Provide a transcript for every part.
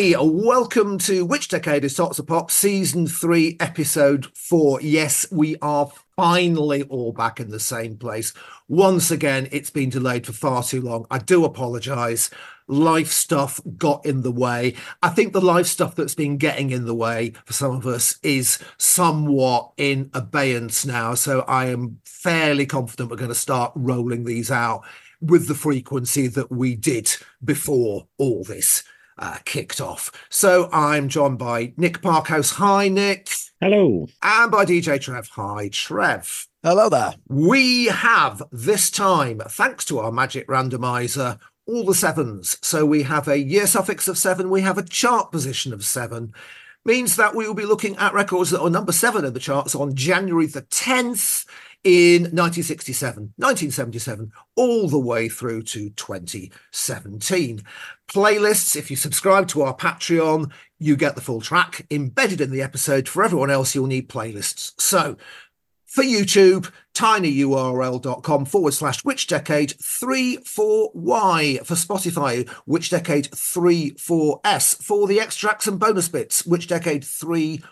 Hi, welcome to Which Decade is Tops of Pop, Season 3, Episode 4. Yes, we are finally all back in the same place. Once again, it's been delayed for far too long. I do apologise. Life stuff got in the way. I think the life stuff that's been getting in the way for some of us is somewhat in abeyance now. So I am fairly confident we're going to start rolling these out with the frequency that we did before all this uh, kicked off. So I'm joined by Nick Parkhouse. Hi, Nick. Hello. And by DJ Trev. Hi, Trev. Hello there. We have this time, thanks to our magic randomizer, all the sevens. So we have a year suffix of seven, we have a chart position of seven. Means that we will be looking at records that are number seven in the charts on January the 10th in 1967, 1977, all the way through to 2017. Playlists, if you subscribe to our Patreon, you get the full track embedded in the episode. For everyone else, you'll need playlists. So for YouTube, tinyurl.com forward slash which decade 34Y for Spotify, which decade 34S for the extracts and bonus bits, which decade 34E.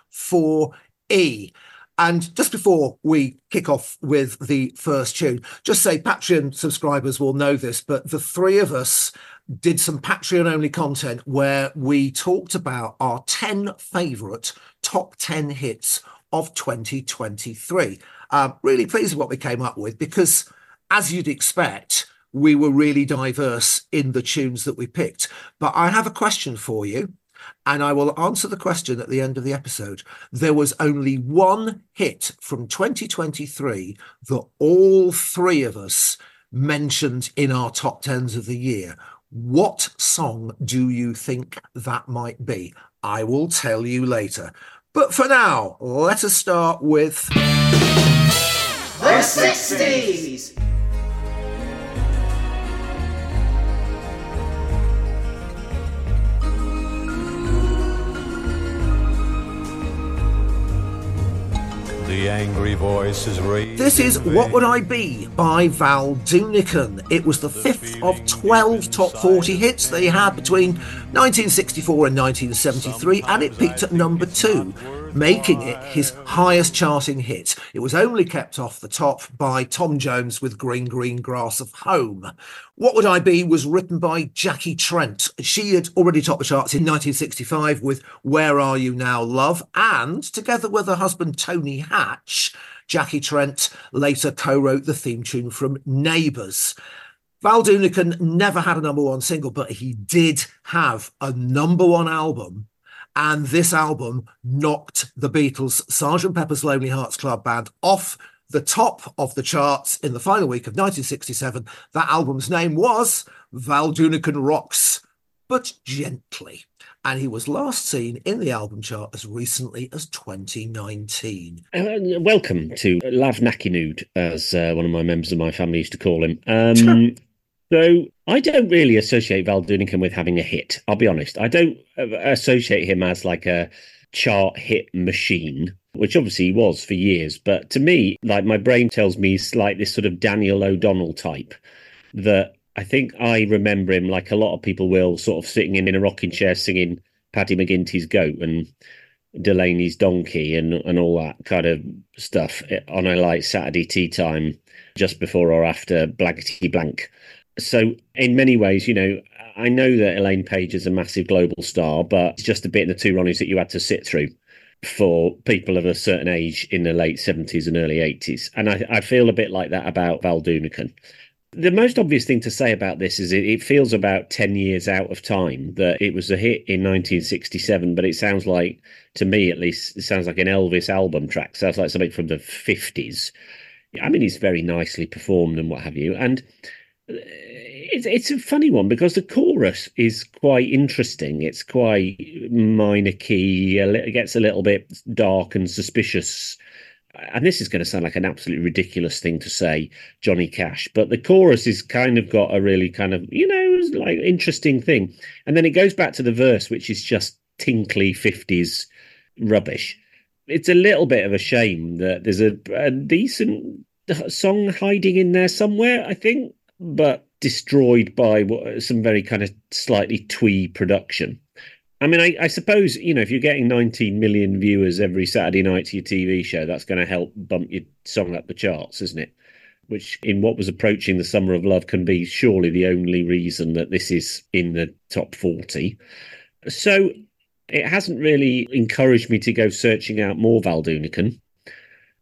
And just before we kick off with the first tune, just say Patreon subscribers will know this, but the three of us did some Patreon only content where we talked about our 10 favorite top 10 hits of 2023. Uh, really pleased with what we came up with because, as you'd expect, we were really diverse in the tunes that we picked. But I have a question for you and I will answer the question at the end of the episode. There was only one hit from 2023 that all three of us mentioned in our top tens of the year. What song do you think that might be? I will tell you later. But for now, let us start with The 60s. The angry voice is raised. This is What Would I Be by Val Doonican. It was the fifth of 12 top 40 hits that he had between 1964 and 1973, and it peaked at number two, making it his highest charting hit. It was only kept off the top by Tom Jones with Green Green Grass of Home. What Would I Be was written by Jackie Trent. She had already topped the charts in 1965 with Where Are You Now, Love, and together with her husband Tony Hatch, Jackie Trent later co wrote the theme tune from Neighbours. Val Doonican never had a number one single, but he did have a number one album. And this album knocked the Beatles' Sgt. Pepper's Lonely Hearts Club Band off the top of the charts in the final week of 1967. That album's name was Val Doonican Rocks, but gently. And he was last seen in the album chart as recently as 2019. Uh, welcome to Lav as uh, one of my members of my family used to call him. Um, so I don't really associate Val Doonican with having a hit. I'll be honest. I don't associate him as like a chart hit machine, which obviously he was for years. But to me, like my brain tells me he's like this sort of Daniel O'Donnell type that I think I remember him like a lot of people will, sort of sitting in, in a rocking chair singing Paddy McGinty's Goat and Delaney's Donkey and, and all that kind of stuff eh, on a like Saturday tea time just before or after Blankety Blank. So, in many ways, you know, I know that Elaine Paige is a massive global star, but it's just a bit in the two Ronnies that you had to sit through for people of a certain age in the late 70s and early 80s. And I, I feel a bit like that about Val Doonican. The most obvious thing to say about this is it, it feels about 10 years out of time that it was a hit in 1967, but it sounds like, to me at least, it sounds like an Elvis album track. Sounds like something from the 50s. I mean, it's very nicely performed and what have you. And it's it's a funny one because the chorus is quite interesting. It's quite minor key. It gets a little bit dark and suspicious. And this is going to sound like an absolutely ridiculous thing to say, Johnny Cash, but the chorus is kind of got a really kind of you know like interesting thing, and then it goes back to the verse, which is just tinkly fifties rubbish. It's a little bit of a shame that there's a, a decent song hiding in there somewhere. I think but destroyed by what, some very kind of slightly twee production. I mean, I, I, suppose you know if you're getting 19 million viewers every Saturday night to your TV show, that's going to help bump your song up the charts, isn't it? Which, in what was approaching the summer of love, can be surely the only reason that this is in the top 40. So it hasn't really encouraged me to go searching out more Val Doonican.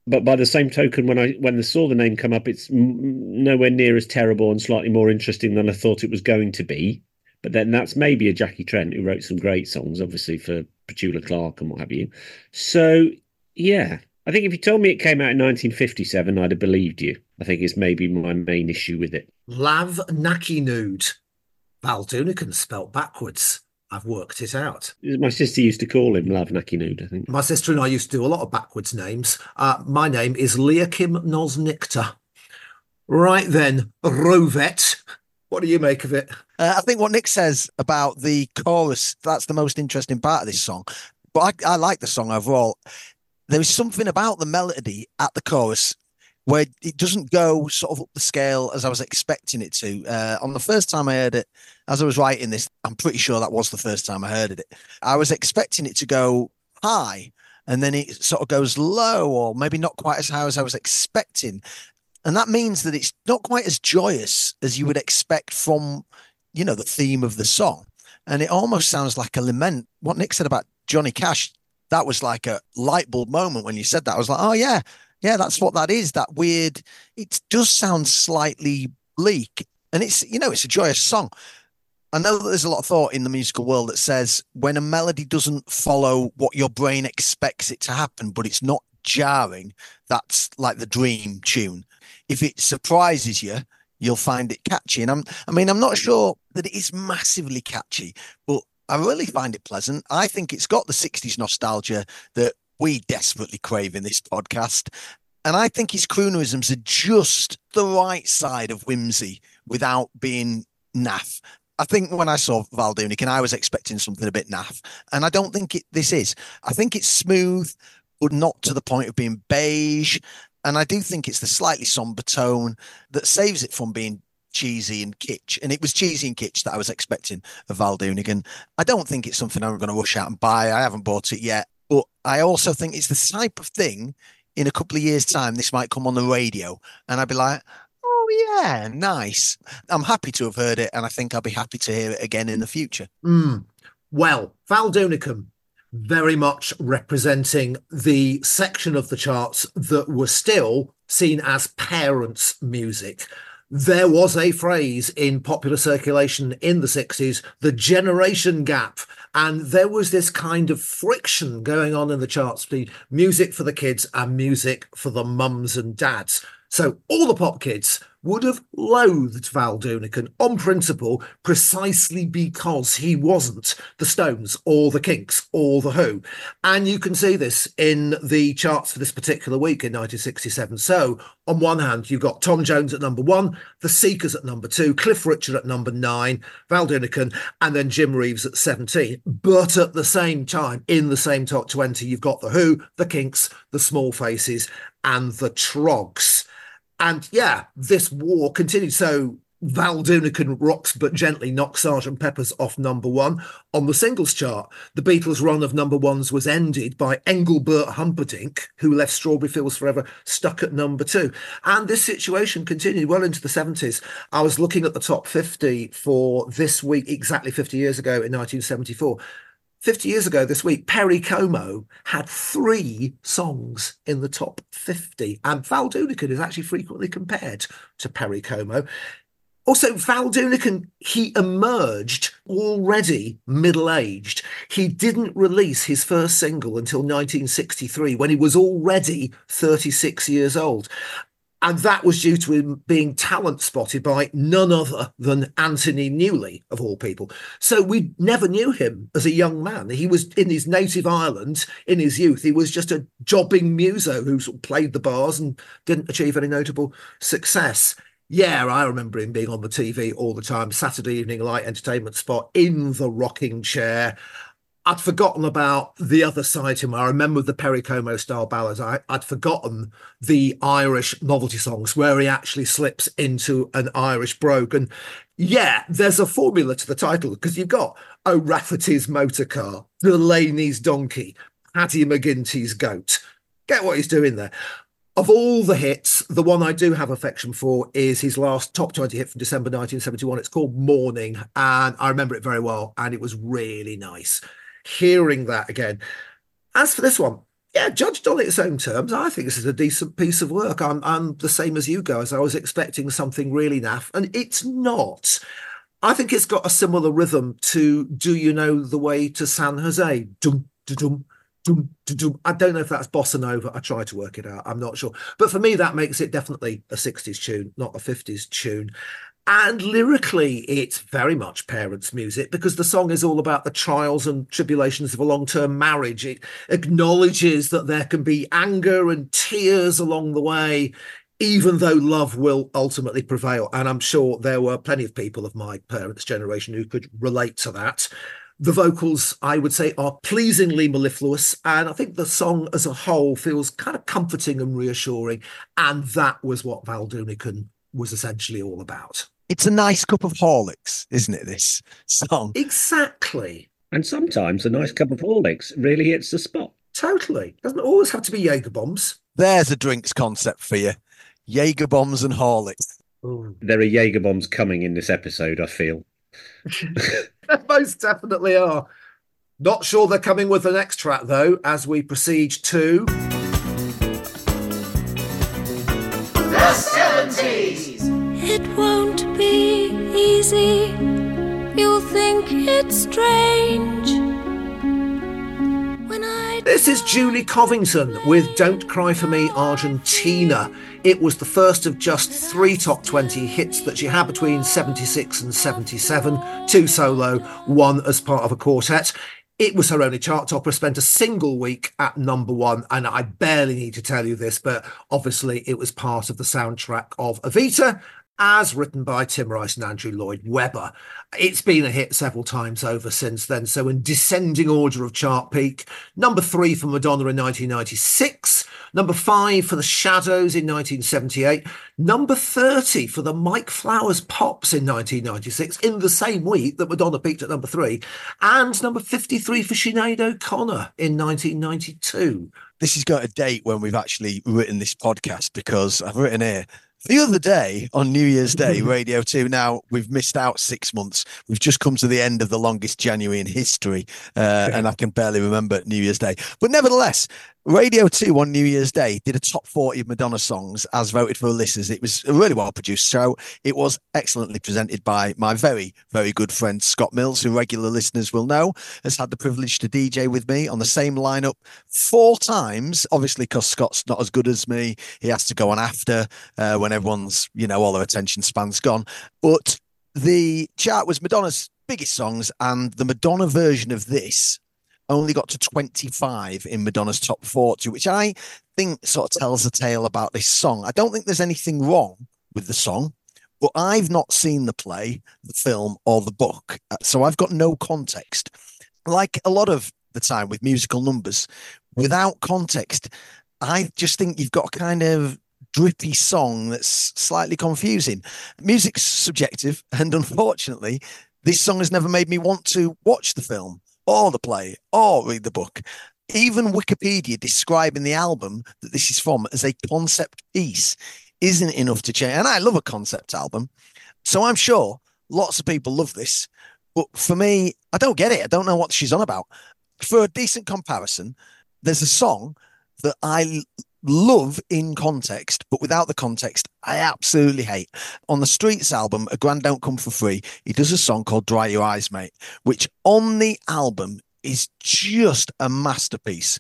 But by the same token, when I when I saw the name come up, it's nowhere near as terrible and slightly more interesting than I thought it was going to be. But then that's maybe a Jackie Trent who wrote some great songs, obviously for Petula Clark and what have you. So yeah, I think if you told me it came out in 1957, I'd have believed you. I think it's maybe my main issue with it. Lav Nacinood. Val Doonican spelt backwards. I've worked it out. My sister used to call him Lav Nacinood, I think. My sister and I used to do a lot of backwards names. Uh, my name is Leakim Nosnicta. Right then, Rovet. What do you make of it? Uh, I think what Nick says about the chorus, that's the most interesting part of this song. But I, I like the song overall. There is something about the melody at the chorus where it doesn't go sort of up the scale as I was expecting it to. Uh, on the first time I heard it, as I was writing this, I'm pretty sure that was the first time I heard it. I was expecting it to go high and then it sort of goes low or maybe not quite as high as I was expecting. And that means that it's not quite as joyous as you would expect from, you know, the theme of the song. And it almost sounds like a lament. What Nick said about Johnny Cash, that was like a light bulb moment when you said that. I was like, oh, yeah, yeah, that's what that is. That weird, it does sound slightly bleak. And it's, you know, it's a joyous song. I know that there's a lot of thought in the musical world that says when a melody doesn't follow what your brain expects it to happen, but it's not jarring, that's like the dream tune if it surprises you, you'll find it catchy. And I'm, I mean, I'm not sure that it is massively catchy, but I really find it pleasant. I think it's got the 60s nostalgia that we desperately crave in this podcast. And I think his croonerisms are just the right side of whimsy without being naff. I think when I saw Val I was expecting something a bit naff. And I don't think it, this is. I think it's smooth, but not to the point of being beige. And I do think it's the slightly somber tone that saves it from being cheesy and kitsch. And it was cheesy and kitsch that I was expecting of Val Doonican. I don't think it's something I'm going to rush out and buy. I haven't bought it yet. But I also think it's the type of thing in a couple of years' time, this might come on the radio. And I'd be like, oh, yeah, nice. I'm happy to have heard it. And I think I'll be happy to hear it again in the future. Mm. Well, Val very much representing the section of the charts that were still seen as parents' music. There was a phrase in popular circulation in the 60s, the generation gap. And there was this kind of friction going on in the charts between music for the kids and music for the mums and dads. So all the pop kids would have loathed Val Doonican on principle precisely because he wasn't the Stones or the Kinks or the Who. And you can see this in the charts for this particular week in 1967. So, on one hand, you've got Tom Jones at number one, The Seekers at number two, Cliff Richard at number nine, Val Doonican, and then Jim Reeves at 17. But at the same time, in the same top 20, you've got The Who, The Kinks, The Small Faces, and The Troggs. And yeah, this war continued. So Val Doonican rocks but gently knocks Sergeant Pepper's off number one. On the singles chart, the Beatles' run of number ones was ended by Engelbert Humperdinck, who left Strawberry Fields Forever stuck at number two. And this situation continued well into the 70s. I was looking at the top 50 for this week, exactly 50 years ago in 1974. 50 years ago this week, Perry Como had three songs in the top 50. And Val Doonican is actually frequently compared to Perry Como. Also, Val Doonican, he emerged already middle aged. He didn't release his first single until 1963 when he was already 36 years old. And that was due to him being talent spotted by none other than Anthony Newley, of all people. So we never knew him as a young man. He was in his native Ireland in his youth. He was just a jobbing muso who played the bars and didn't achieve any notable success. Yeah, I remember him being on the TV all the time, Saturday evening light entertainment spot in the rocking chair. I'd forgotten about the other side to him. I remember the Perry Como style ballads. I, would forgotten the Irish novelty songs where he actually slips into an Irish brogue. And yeah, there's a formula to the title because you've got O'Rafferty's motor car, Delaney's donkey, Paddy McGinty's goat. Get what he's doing there. Of all the hits, the one I do have affection for is his last top 20 hit from December 1971. It's called Morning, and I remember it very well, and it was really nice hearing that again. As for this one, yeah, judged on its own terms, I think this is a decent piece of work. I'm, I'm the same as you guys. I was expecting something really naff, and it's not. I think it's got a similar rhythm to Do You Know the Way to San Jose? Dum, dum, dum, dum. I don't know if that's bossa nova. I try to work it out. I'm not sure. But for me, that makes it definitely a 60s tune, not a 50s tune. And lyrically, it's very much parents' music because the song is all about the trials and tribulations of a long term marriage. It acknowledges that there can be anger and tears along the way, even though love will ultimately prevail. And I'm sure there were plenty of people of my parents' generation who could relate to that. The vocals, I would say, are pleasingly mellifluous. And I think the song as a whole feels kind of comforting and reassuring. And that was what Val Doonican was essentially all about it's a nice cup of Horlicks, isn't it? This song. Exactly. And sometimes a nice cup of Horlicks really hits the spot. Totally. Doesn't always have to be Jaeger bombs. There's a drinks concept for you. Jaeger bombs and Horlicks. Ooh. There are Jaeger bombs coming in this episode, I feel. Most definitely are. Not sure they're coming with the next track, though, as we proceed to. It won't be easy. You'll think it's strange. This is Julie Covington with Don't Cry for Me Argentina. It was the first of just three top 20 hits that she had between 76 and 77, two solo, one as part of a quartet. It was her only chart topper, spent a single week at number one. And I barely need to tell you this, but obviously it was part of the soundtrack of Evita as written by Tim Rice and Andrew Lloyd Webber. It's been a hit several times over since then. So, in descending order of chart peak, number three for Madonna in 1996, number five for The Shadows in 1978, number 30 for the Mike Flowers Pops in 1996, in the same week that Madonna peaked at number three, and number 53 for Sinead O'Connor in 1992. This has got a date when we've actually written this podcast because I've written here the other day on New Year's Day, Radio 2. Now, we've missed out six months. We've just come to the end of the longest January in history, uh, and I can barely remember New Year's Day. But nevertheless, Radio 2 on New Year's Day did a top 40 of Madonna songs as voted for listeners. It was really well produced show. It was excellently presented by my very, very good friend Scott Mills, who regular listeners will know has had the privilege to DJ with me on the same lineup four times. Obviously, because Scott's not as good as me, he has to go on after uh, when everyone's, you know, all their attention span's gone. But the chart was Madonna's biggest songs, and the Madonna version of this only got to 25 in Madonna's top 40, which I think sort of tells a tale about this song. I don't think there's anything wrong with the song, but I've not seen the play, the film, or the book. Uh, so I've got no context. Like a lot of the time with musical numbers, without context, I just think you've got a kind of drippy song that's slightly confusing. Music's subjective, and unfortunately, this song has never made me want to watch the film or the play or read the book. Even Wikipedia describing the album that this is from as a concept piece isn't enough to change. And I love a concept album. So I'm sure lots of people love this. But for me, I don't get it. I don't know what she's on about. For a decent comparison, there's a song that I love in context, but without the context, I absolutely hate. On the Streets album, A Grand Don't Come for Free, he does a song called Dry Your Eyes, Mate, which on the album is just a masterpiece.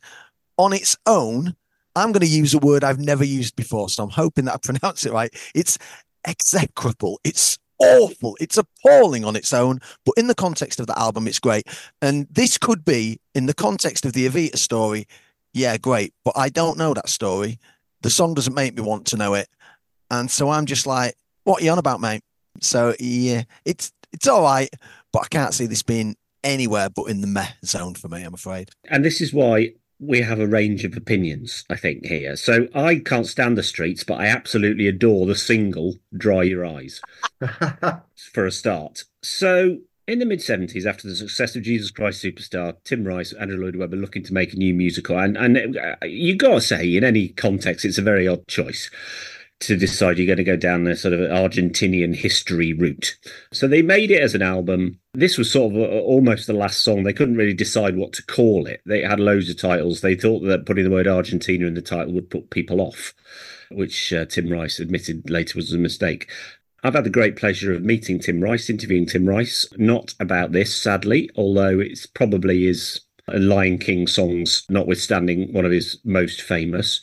On its own, I'm going to use a word I've never used before, so I'm hoping that I pronounce it right. It's execrable. It's awful. It's appalling on its own, but in the context of the album, it's great. And this could be, in the context of the Evita story, yeah, great. But I don't know that story. The song doesn't make me want to know it. And so I'm just like, what are you on about, mate? So yeah, it's it's all right, but I can't see this being anywhere but in the meh zone for me, I'm afraid. And this is why we have a range of opinions, I think, here. So I can't stand the streets, but I absolutely adore the single Dry Your Eyes for a start. So in the mid 70s, after the success of Jesus Christ Superstar, Tim Rice, and Andrew Lloyd Webber looking to make a new musical. And, and uh, you got to say, in any context, it's a very odd choice to decide you're going to go down the sort of Argentinian history route. So they made it as an album. This was sort of a, almost the last song. They couldn't really decide what to call it. They had loads of titles. They thought that putting the word Argentina in the title would put people off, which uh, Tim Rice admitted later was a mistake. I've had the great pleasure of meeting Tim Rice, interviewing Tim Rice, not about this, sadly, although it's probably is Lion King songs, notwithstanding one of his most famous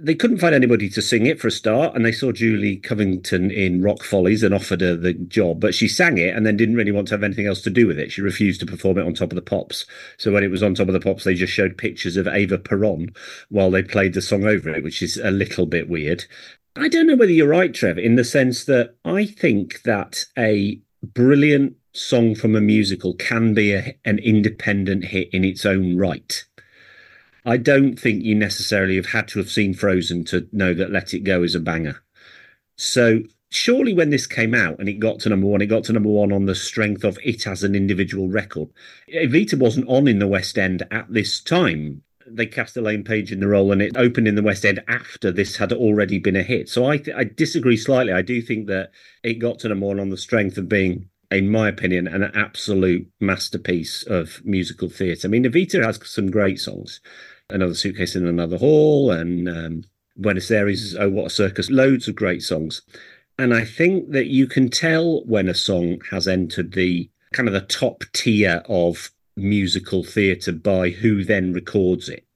they couldn't find anybody to sing it for a start, and they saw Julie Covington in Rock Follies and offered her the job, but she sang it and then didn't really want to have anything else to do with it. She refused to perform it on Top of the Pops. So when it was on Top of the Pops, they just showed pictures of Eva Peron while they played the song over it, which is a little bit weird. I don't know whether you're right, Trev, in the sense that I think that a brilliant song from a musical can be a, an independent hit in its own right. I don't think you necessarily have had to have seen Frozen to know that Let It Go is a banger. So surely when this came out and it got to number one, it got to number one on the strength of it as an individual record. Evita wasn't on in the West End at this time. They cast Elaine Paige in the role and it opened in the West End after this had already been a hit. So I, th- I disagree slightly. I do think that it got to number one on the strength of being in my opinion, an absolute masterpiece of musical theatre. I mean, Evita has some great songs, Another Suitcase in Another Hall, and um, Buenos Aires, Oh What a Circus, loads of great songs. And I think that you can tell when a song has entered the kind of the top tier of musical theatre by who then records it.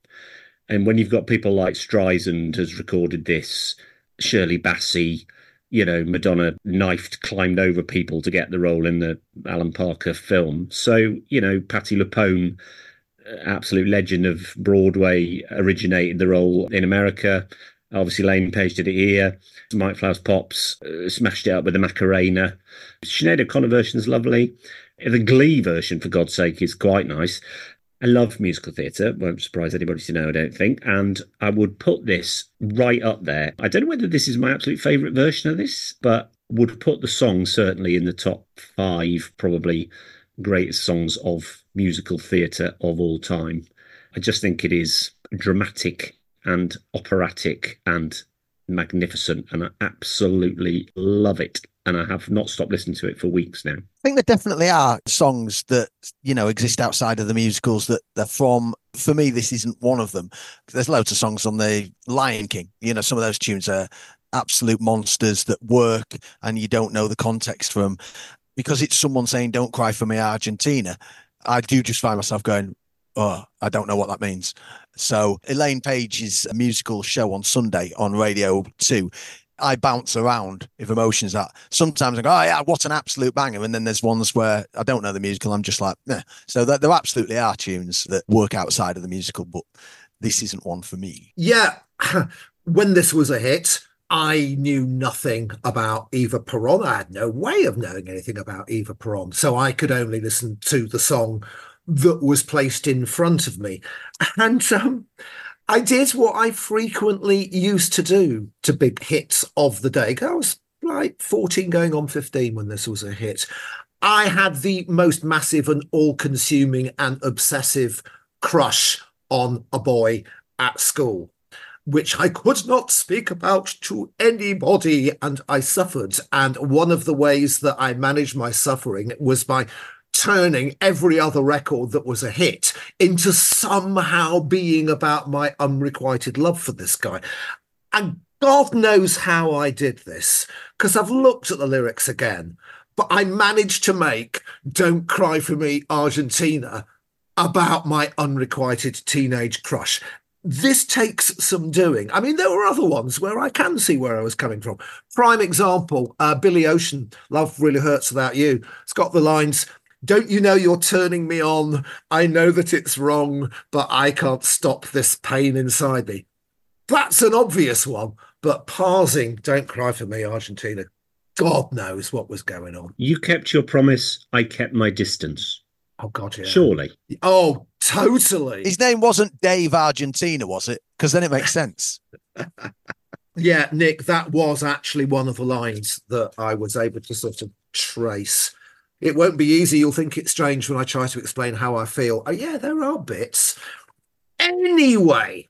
And when you've got people like Streisand has recorded this, Shirley Bassey, you know, Madonna knifed, climbed over people to get the role in the Alan Parker film. So, you know, Patti LuPone absolute legend of Broadway, originated the role in America. Obviously, Lane Paige did it here. Mike Flowers Pops uh, smashed it up with the Macarena. Sinead O'Connor version is lovely. The Glee version, for God's sake, is quite nice. I love musical theatre. Won't surprise anybody to know, I don't think. And I would put this right up there. I don't know whether this is my absolute favourite version of this, but would put the song certainly in the top five, probably greatest songs of musical theatre of all time. I just think it is dramatic and operatic and magnificent, and I absolutely love it. And I have not stopped listening to it for weeks now. I think there definitely are songs that you know exist outside of the musicals that they're from. For me, this isn't one of them. There's loads of songs on the Lion King. You know, some of those tunes are absolute monsters that work, and you don't know the context from because it's someone saying "Don't cry for me, Argentina." I do just find myself going, "Oh, I don't know what that means." So Elaine Paige's musical show on Sunday on Radio Two. I bounce around if emotions that sometimes I go, oh yeah, what an absolute banger. And then there's ones where I don't know the musical. I'm just like, eh. So there, there absolutely are tunes that work outside of the musical, but this isn't one for me. Yeah. when this was a hit, I knew nothing about Eva Peron. I had no way of knowing anything about Eva Peron. So I could only listen to the song that was placed in front of me. And um, I did what I frequently used to do to big hits of the day. I was like 14 going on 15 when this was a hit. I had the most massive and all consuming and obsessive crush on a boy at school which I could not speak about to anybody, and I suffered. And one of the ways that I managed my suffering was by turning every other record that was a hit into somehow being about my unrequited love for this guy. And God knows how I did this, because I've looked at the lyrics again, but I managed to make Don't Cry for Me, Argentina about my unrequited teenage crush this takes some doing. I mean, there were other ones where I can see where I was coming from. Prime example, uh, Billy Ocean, Love Really Hurts Without You. It's got the lines, Don't you know you're turning me on? I know that it's wrong, but I can't stop this pain inside me. That's an obvious one, but parsing, Don't Cry for Me, Argentina. God knows what was going on. You kept your promise, I kept my distance. Oh God, yeah. Surely. Oh, totally. His name wasn't Dave Argentina, was it? Because then it makes sense. Yeah, Nick, that was actually one of the lines that I was able to sort of trace. It won't be easy. You'll think it's strange when I try to explain how I feel. Oh, yeah, there are bits. Anyway,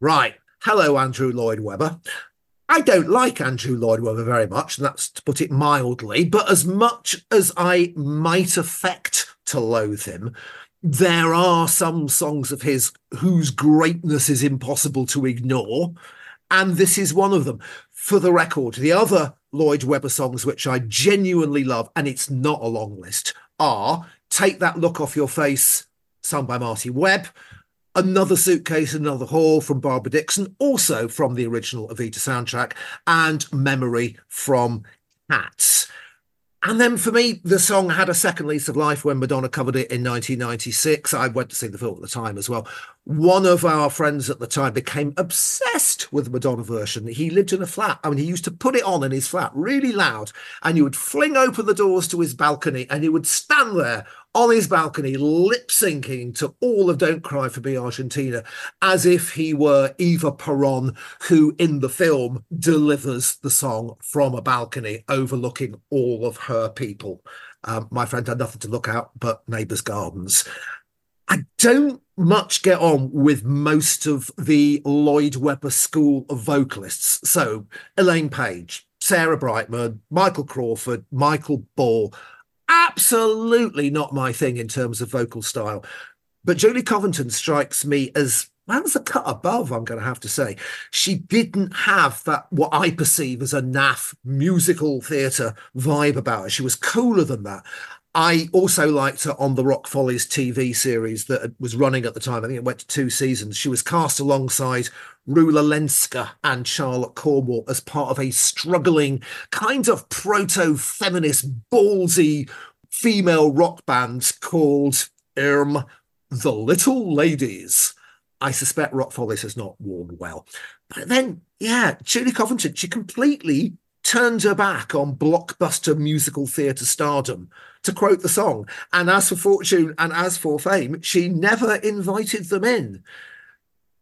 right. Hello, Andrew Lloyd Webber. I don't like Andrew Lloyd Webber very much, and that's to put it mildly. But as much as I might affect to loathe him, there are some songs of his whose greatness is impossible to ignore. And this is one of them. For the record, the other Lloyd Webber songs which I genuinely love, and it's not a long list, are Take That Look Off Your Face, sung by Marty Webb, Another Suitcase, Another Hall from Barbara Dickson, also from the original Evita soundtrack, and Memory from Cats. And then for me, the song had a second lease of life when Madonna covered it in 1996. I went to see the film at the time as well. One of our friends at the time became obsessed with the Madonna version. He lived in a flat. I mean, he used to put it on in his flat really loud, and you would fling open the doors to his balcony, and he would stand there on his balcony, lip syncing to all of Don't Cry for Me Argentina, as if he were Eva Peron, who in the film delivers the song from a balcony overlooking all of her people. Um, my friend had nothing to look at but neighbours' gardens. I don't much get on with most of the Lloyd Webber school of vocalists. So Elaine Paige, Sarah Brightman, Michael Crawford, Michael Ball absolutely not my thing in terms of vocal style. But Julie Covington strikes me as was a cut above, I'm going to have to say. She didn't have that, what I perceive as a naff musical theatre vibe about her. She was cooler than that. I also liked her on the Rock Follies TV series that was running at the time. I think it went to two seasons. She was cast alongside Rula Lenska and Charlotte Cornwell as part of a struggling, kind of proto feminist, ballsy female rock band called um, The Little Ladies. I suspect Rock Follies has not worn well. But then, yeah, Julie Covington, she completely turned her back on blockbuster musical theatre stardom, to quote the song. And as for fortune and as for fame, she never invited them in.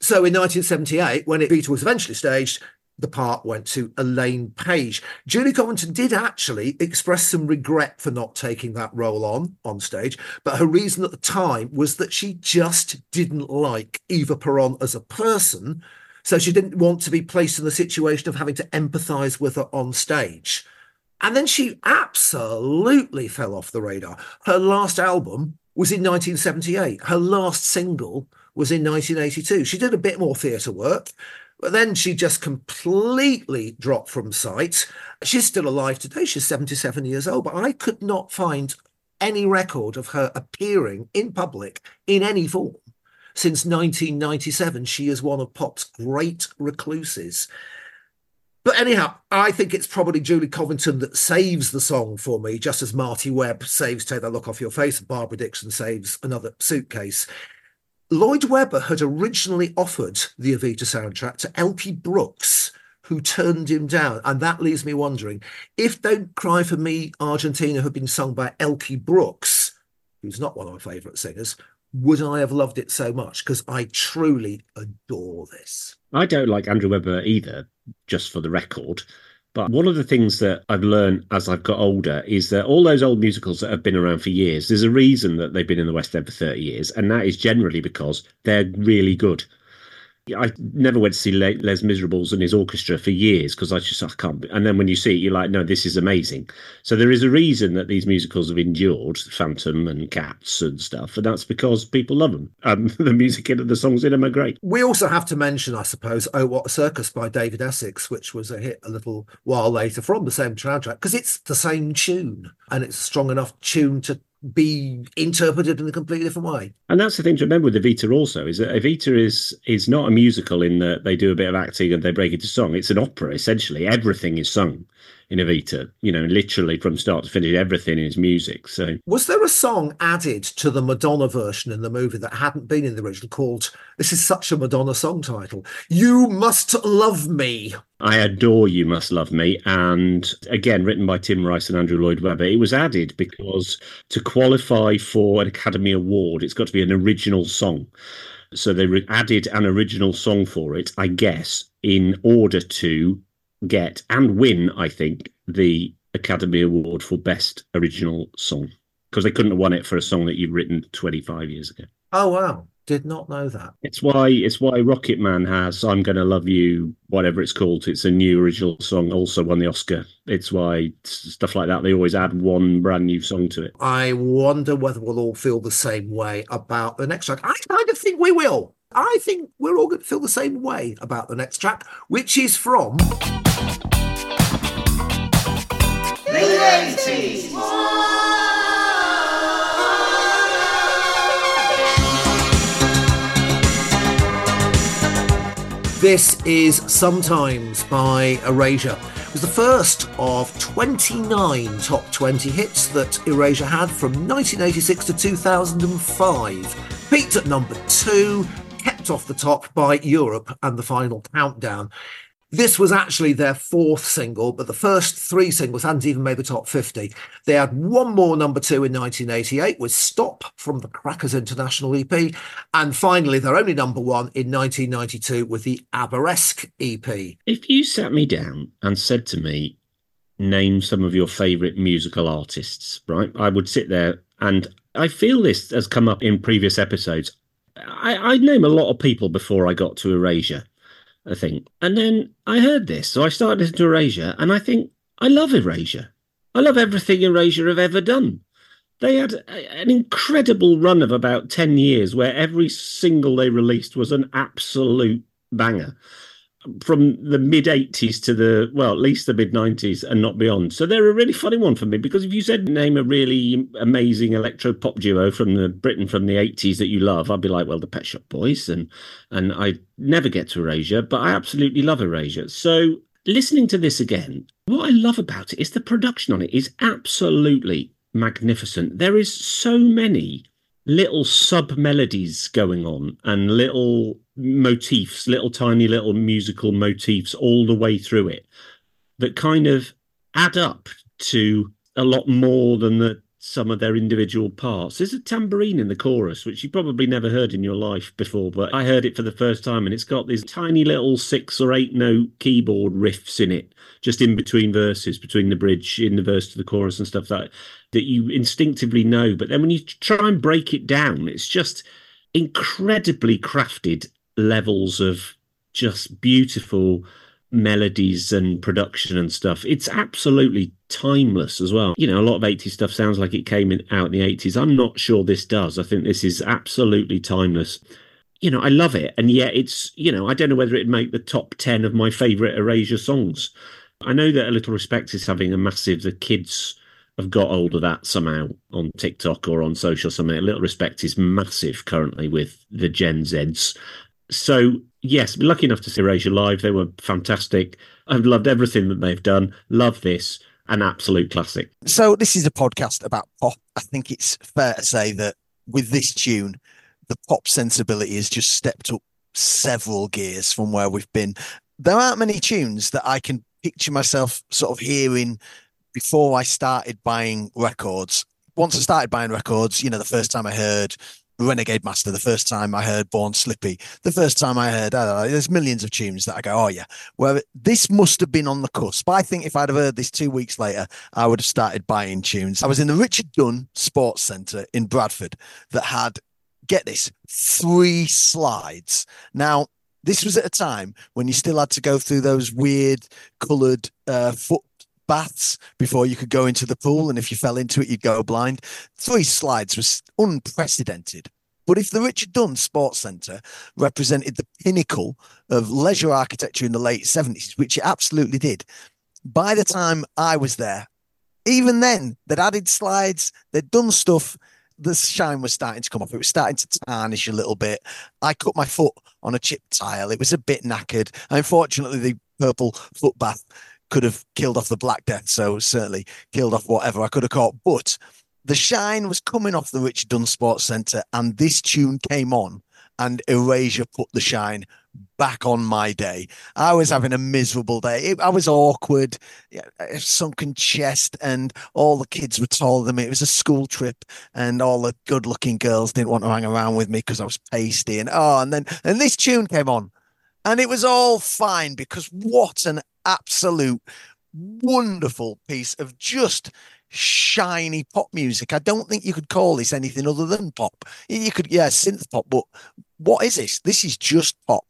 So in 1978, when it was eventually staged, the part went to Elaine Paige. Julie Covington did actually express some regret for not taking that role on on stage, but her reason at the time was that she just didn't like Eva Peron as a person, so she didn't want to be placed in the situation of having to empathize with her on stage. And then she absolutely fell off the radar. Her last album was in 1978. Her last single was in 1982. She did a bit more theatre work, but then she just completely dropped from sight. She's still alive today. She's 77 years old, but I could not find any record of her appearing in public in any form. Since 1997, she is one of pop's great recluses. But anyhow, I think it's probably Julie Covington that saves the song for me, just as Marty Webb saves Take That Look Off Your Face Barbara Dickson saves Another Suitcase. Lloyd Webber had originally offered the Evita soundtrack to Elkie Brooks, who turned him down. And that leaves me wondering if Don't Cry for Me, Argentina had been sung by Elkie Brooks, who's not one of my favourite singers, would I have loved it so much? Because I truly adore this. I don't like Andrew Webber either, just for the record. But one of the things that I've learned as I've got older is that all those old musicals that have been around for years, there's a reason that they've been in the West End for 30 years. And that is generally because they're really good. I never went to see Les Miserables and his orchestra for years because I just I can't. And then when you see it, you're like, no, this is amazing. So there is a reason that these musicals have endured, Phantom and Cats and stuff, and that's because people love them. Um, the music in the songs in them are great. We also have to mention, I suppose, "Oh What a Circus" by David Essex, which was a hit a little while later from the same soundtrack because it's the same tune and it's a strong enough tune to be interpreted in a completely different way. And that's the thing to remember with Evita also is that Evita is is not a musical in that they do a bit of acting and they break into song. It's an opera essentially. Everything is sung in Evita, you know, literally from start to finish, everything is music. So, was there a song added to the Madonna version in the movie that hadn't been in the original called, this is such a Madonna song title, You Must Love Me? I adore You Must Love Me. And again, written by Tim Rice and Andrew Lloyd Webber. It was added because to qualify for an Academy Award, it's got to be an original song. So they re- added an original song for it, I guess, in order to get and win, I think, the Academy Award for Best Original Song because they couldn't have won it for a song that you'd written 25 years ago. Oh wow, did not know that. It's why it's why Rocket Man has "I'm Gonna Love You," whatever it's called. It's a new original song, also won the Oscar. It's why stuff like that they always add one brand new song to it. I wonder whether we'll all feel the same way about the next track. I kind of think we will. I think we're all going to feel the same way about the next track, which is from. This is Sometimes by Erasure. It was the first of 29 top 20 hits that Erasure had from 1986 to 2005. Peaked at number two, kept off the top by Europe and the final countdown. This was actually their fourth single, but the first three singles hadn't even made the top 50. They had one more number two in 1988 with Stop from the Crackers International EP. And finally, their only number one in 1992 with the Abba-esque EP. If you sat me down and said to me, name some of your favourite musical artists, right? I would sit there and I feel this has come up in previous episodes. I, I name a lot of people before I got to Erasure. I think. And then I heard this, so I started listening to Erasure, and I think I love Erasure. I love everything Erasure have ever done. They had a, an incredible run of about 10 years where every single they released was an absolute banger from the mid 80s to the well at least the mid 90s and not beyond. So they're a really funny one for me because if you said name a really amazing electro pop duo from the britain from the 80s that you love i'd be like well the pet shop boys and and i never get to erasure but i absolutely love erasure. So listening to this again what i love about it is the production on it is absolutely magnificent. There is so many little sub melodies going on and little motifs, little tiny little musical motifs all the way through it that kind of add up to a lot more than the some of their individual parts. There's a tambourine in the chorus, which you probably never heard in your life before, but I heard it for the first time, and it's got these tiny little six or eight note keyboard riffs in it, just in between verses, between the bridge, in the verse to the chorus, and stuff that, that you instinctively know. But then when you try and break it down, it's just incredibly crafted levels of just beautiful melodies and production and stuff. It's absolutely timeless as well. You know, a lot of 80s stuff sounds like it came in, out in the 80s. I'm not sure this does. I think this is absolutely timeless. You know, I love it. And yet it's, you know, I don't know whether it'd make the top 10 of my favourite Erasure songs. I know that A Little Respect is having a massive, the kids have got hold of that somehow on TikTok or on social something. A Little Respect is massive currently with the Gen Zs. So yes, lucky enough to see Erasure live. They were fantastic. I've loved everything that they've done. Love this. An absolute classic. So this is a podcast about pop. I think it's fair to say that with this tune, the pop sensibility has just stepped up several gears from where we've been. There aren't many tunes that I can picture myself sort of hearing before I started buying records. Once I started buying records, you know, the first time I heard Renegade Master, the first time I heard Born Slippy, the first time I heard, I know, there's millions of tunes that I go, oh yeah. Well, this must have been on the cusp. But I think if I'd have heard this two weeks later, I would have started buying tunes. I was in the Richard Dunn Sports Centre in Bradford that had, get this, three slides. Now, this was at a time when you still had to go through those weird coloured uh, foot baths before you could go into the pool. And if you fell into it, you'd go blind. Three slides was unprecedented. But if the Richard Dunn Sports Centre represented the pinnacle of leisure architecture in the late 70s, which it absolutely did, by the time I was there, even then, they'd added slides, they'd done stuff. The shine was starting to come off. It was starting to tarnish a little bit. I cut my foot on a chip tile. It was a bit knackered. Unfortunately, the purple foot bath could have killed off the Black Death. So certainly killed off whatever I could have caught. But the shine was coming off the Richard Dunn Sports Centre, and this tune came on, and Erasure put the shine back on my day. I was having a miserable day. It, I was awkward, a sunken chest, and all the kids were taller than me. It was a school trip, and all the good-looking girls didn't want to hang around with me because I was pasty. And oh, and then and this tune came on, and it was all fine because what an absolute wonderful piece of just shiny pop music. I don't think you could call this anything other than pop. You could, yeah, synth pop, but what is this? This is just pop.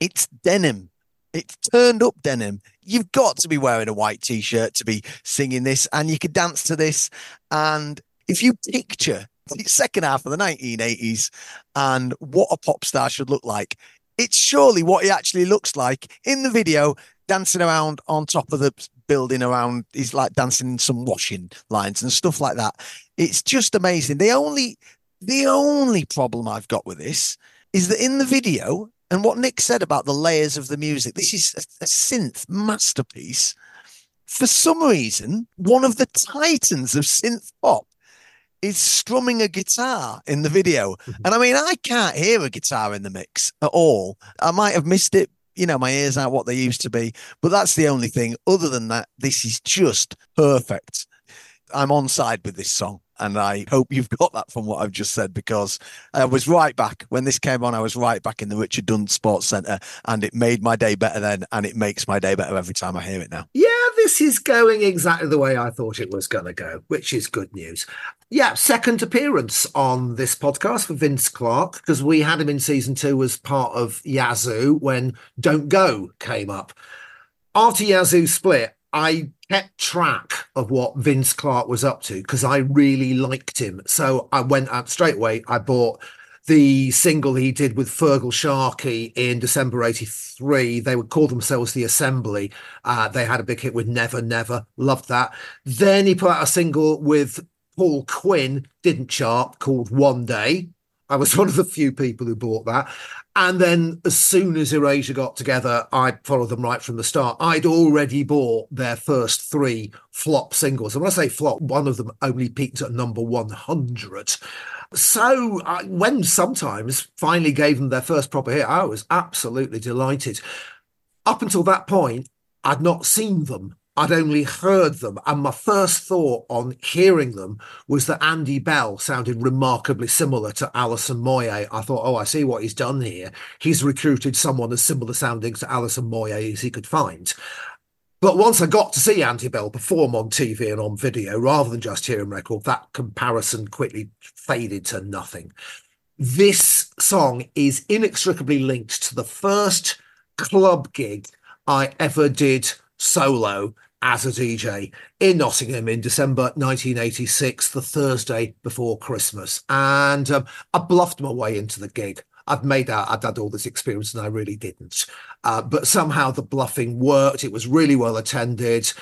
It's denim. It's turned up denim. You've got to be wearing a white t shirt to be singing this, and you could dance to this. And if you picture the second half of the 1980s and what a pop star should look like, it's surely what he actually looks like in the video, dancing around on top of the building around. He's like dancing in some washing lines and stuff like that. It's just amazing. The only the only problem I've got with this is that in the video, and what Nick said about the layers of the music, this is a, a synth masterpiece. For some reason, one of the titans of synth pop is strumming a guitar in the video. Mm-hmm. And I mean, I can't hear a guitar in the mix at all. I might have missed it you know, my ears aren't what they used to be. But that's the only thing. Other than that, this is just perfect. I'm on side with this song. And I hope you've got that from what I've just said because I was right back when this came on. I was right back in the Richard Dunn Sports Centre and it made my day better then. And it makes my day better every time I hear it now. Yeah, this is going exactly the way I thought it was going to go, which is good news. Yeah, second appearance on this podcast for Vince Clarke because we had him in season two as part of Yazoo when Don't Go came up. After Yazoo split, I kept track of what Vince Clarke was up to because I really liked him. So I went out straight away. I bought the single he did with Feargal Sharkey in December 83. They would call themselves The Assembly. Uh, they had a big hit with Never Never. Loved that. Then he put out a single with Paul Quinn didn't chart called One Day. I was one of the few people who bought that. And then as soon as Erasure got together, I followed them right from the start. I'd already bought their first three flop singles. And when I say flop, one of them only peaked at number 100. So I, when sometimes finally gave them their first proper hit, I was absolutely delighted. Up until that point, I'd not seen them I'd only heard them. And my first thought on hearing them was that Andy Bell sounded remarkably similar to Alison Moyet. I thought, oh, I see what he's done here. He's recruited someone as similar sounding to Alison Moyet as he could find. But once I got to see Andy Bell perform on TV and on video, rather than just hearing record, that comparison quickly faded to nothing. This song is inextricably linked to the first club gig I ever did solo as a DJ in Nottingham in December 1986, the Thursday before Christmas. And um, I bluffed my way into the gig. I'd made out I'd had all this experience and I really didn't. Uh, but somehow the bluffing worked. It was really well attended.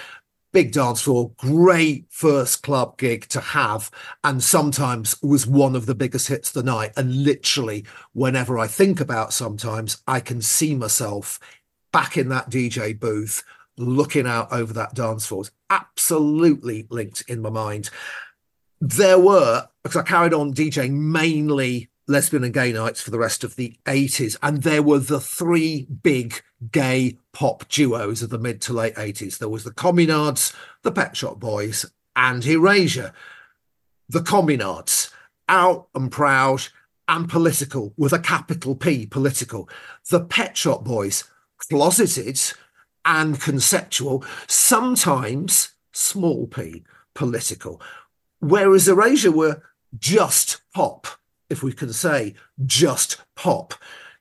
Big dance floor, great first club gig to have, and sometimes was one of the biggest hits the night. And literally, whenever I think about sometimes, I can see myself back in that DJ booth looking out over that dance floor. absolutely linked in my mind. There were, because I carried on DJing mainly lesbian and gay nights for the rest of the 80s, and there were the three big gay pop duos of the mid to late 80s. There was the Communards, the Pet Shop Boys, and Erasure. The Communards, out and proud and political with a capital P, political. The Pet Shop Boys, closeted and conceptual, sometimes small p, political. Whereas Erasure were just pop, if we can say just pop.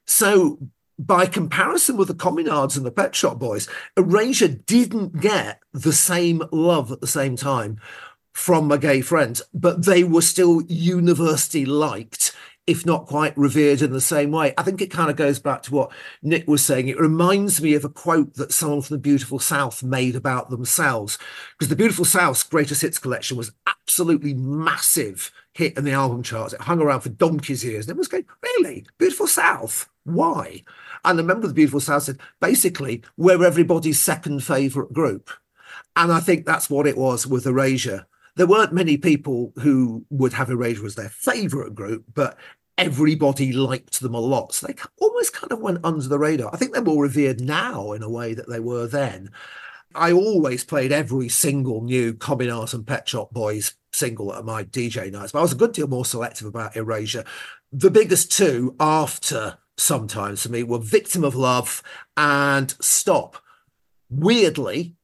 So by comparison with the Communards and the Pet Shop Boys, Erasure didn't get the same love at the same time from my gay friends, but they were still university liked if not quite revered in the same way. I think it kind of goes back to what Nick was saying. It reminds me of a quote that someone from the Beautiful South made about themselves, because the Beautiful South's greatest hits collection was absolutely massive hit in the album charts. It hung around for donkey's years. And everyone's going, really? Beautiful South? Why? And the member of the Beautiful South said, basically, we're everybody's second favourite group. And I think that's what it was with Erasure. There weren't many people who would have Erasure as their favourite group, but everybody liked them a lot. So they almost kind of went under the radar. I think they're more revered now in a way that they were then. I always played every single new Communard and Pet Shop Boys single at my DJ nights, but I was a good deal more selective about Erasure. The biggest two after sometimes for me were Victim of Love and Stop. Weirdly,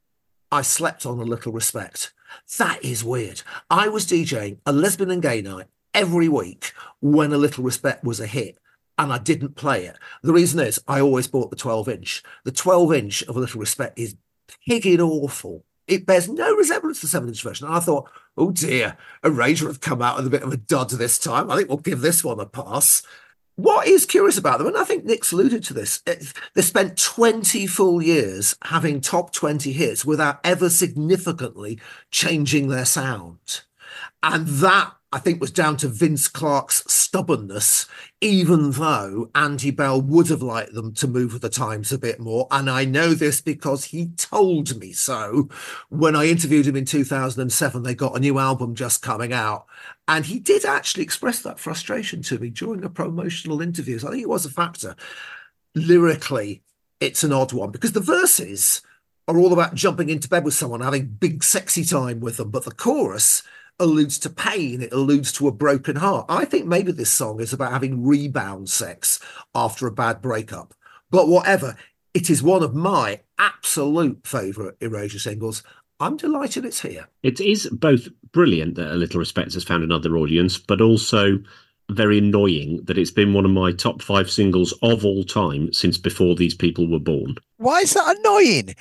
I slept on a little respect. That is weird. I was DJing a lesbian and gay night every week when A Little Respect was a hit and I didn't play it. The reason is I always bought the 12 inch. The 12 inch of A Little Respect is pigging awful. It bears no resemblance to the 7 inch version. And I thought, oh dear, Erasure have come out with a bit of a dud this time. I think we'll give this one a pass. What is curious about them, and I think Nick's alluded to this, eh, they spent 20 full years having top 20 hits without ever significantly changing their sound. And that I think was down to Vince Clarke's stubbornness, even though Andy Bell would have liked them to move with the times a bit more. And I know this because he told me so when I interviewed him in 2007. They got a new album just coming out. And he did actually express that frustration to me during a promotional interview. So I think it was a factor. Lyrically, it's an odd one because the verses are all about jumping into bed with someone, having big sexy time with them. But the chorus, alludes to pain, it alludes to a broken heart. I think maybe this song is about having rebound sex after a bad breakup. But whatever, it is one of my absolute favourite Erasure singles. I'm delighted it's here. It is both brilliant that A Little Respect has found another audience, but also very annoying that it's been one of my top five singles of all time since before these people were born. Why is that annoying?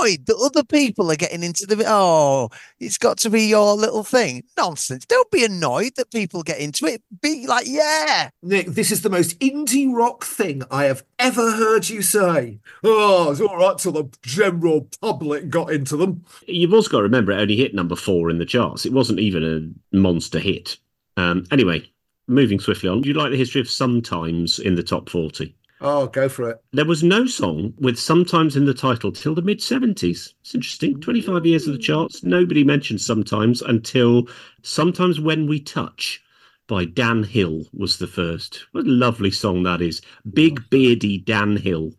Annoyed that other people are getting into the oh, it's got to be your little thing. Nonsense. Don't be annoyed that people get into it. Be like, yeah. Nick, this is the most indie rock thing I have ever heard you say. Oh, it's all right till the general public got into them. You've also got to remember it only hit number four in the charts. It wasn't even a monster hit. Um, anyway, moving swiftly on, do you like the history of sometimes in the top 40? Oh, go for it. There was no song with sometimes in the title till the mid 70s. It's interesting. 25 years of the charts. Nobody mentioned sometimes until Sometimes When We Touch by Dan Hill was the first. What a lovely song that is. Big beardy Dan Hill.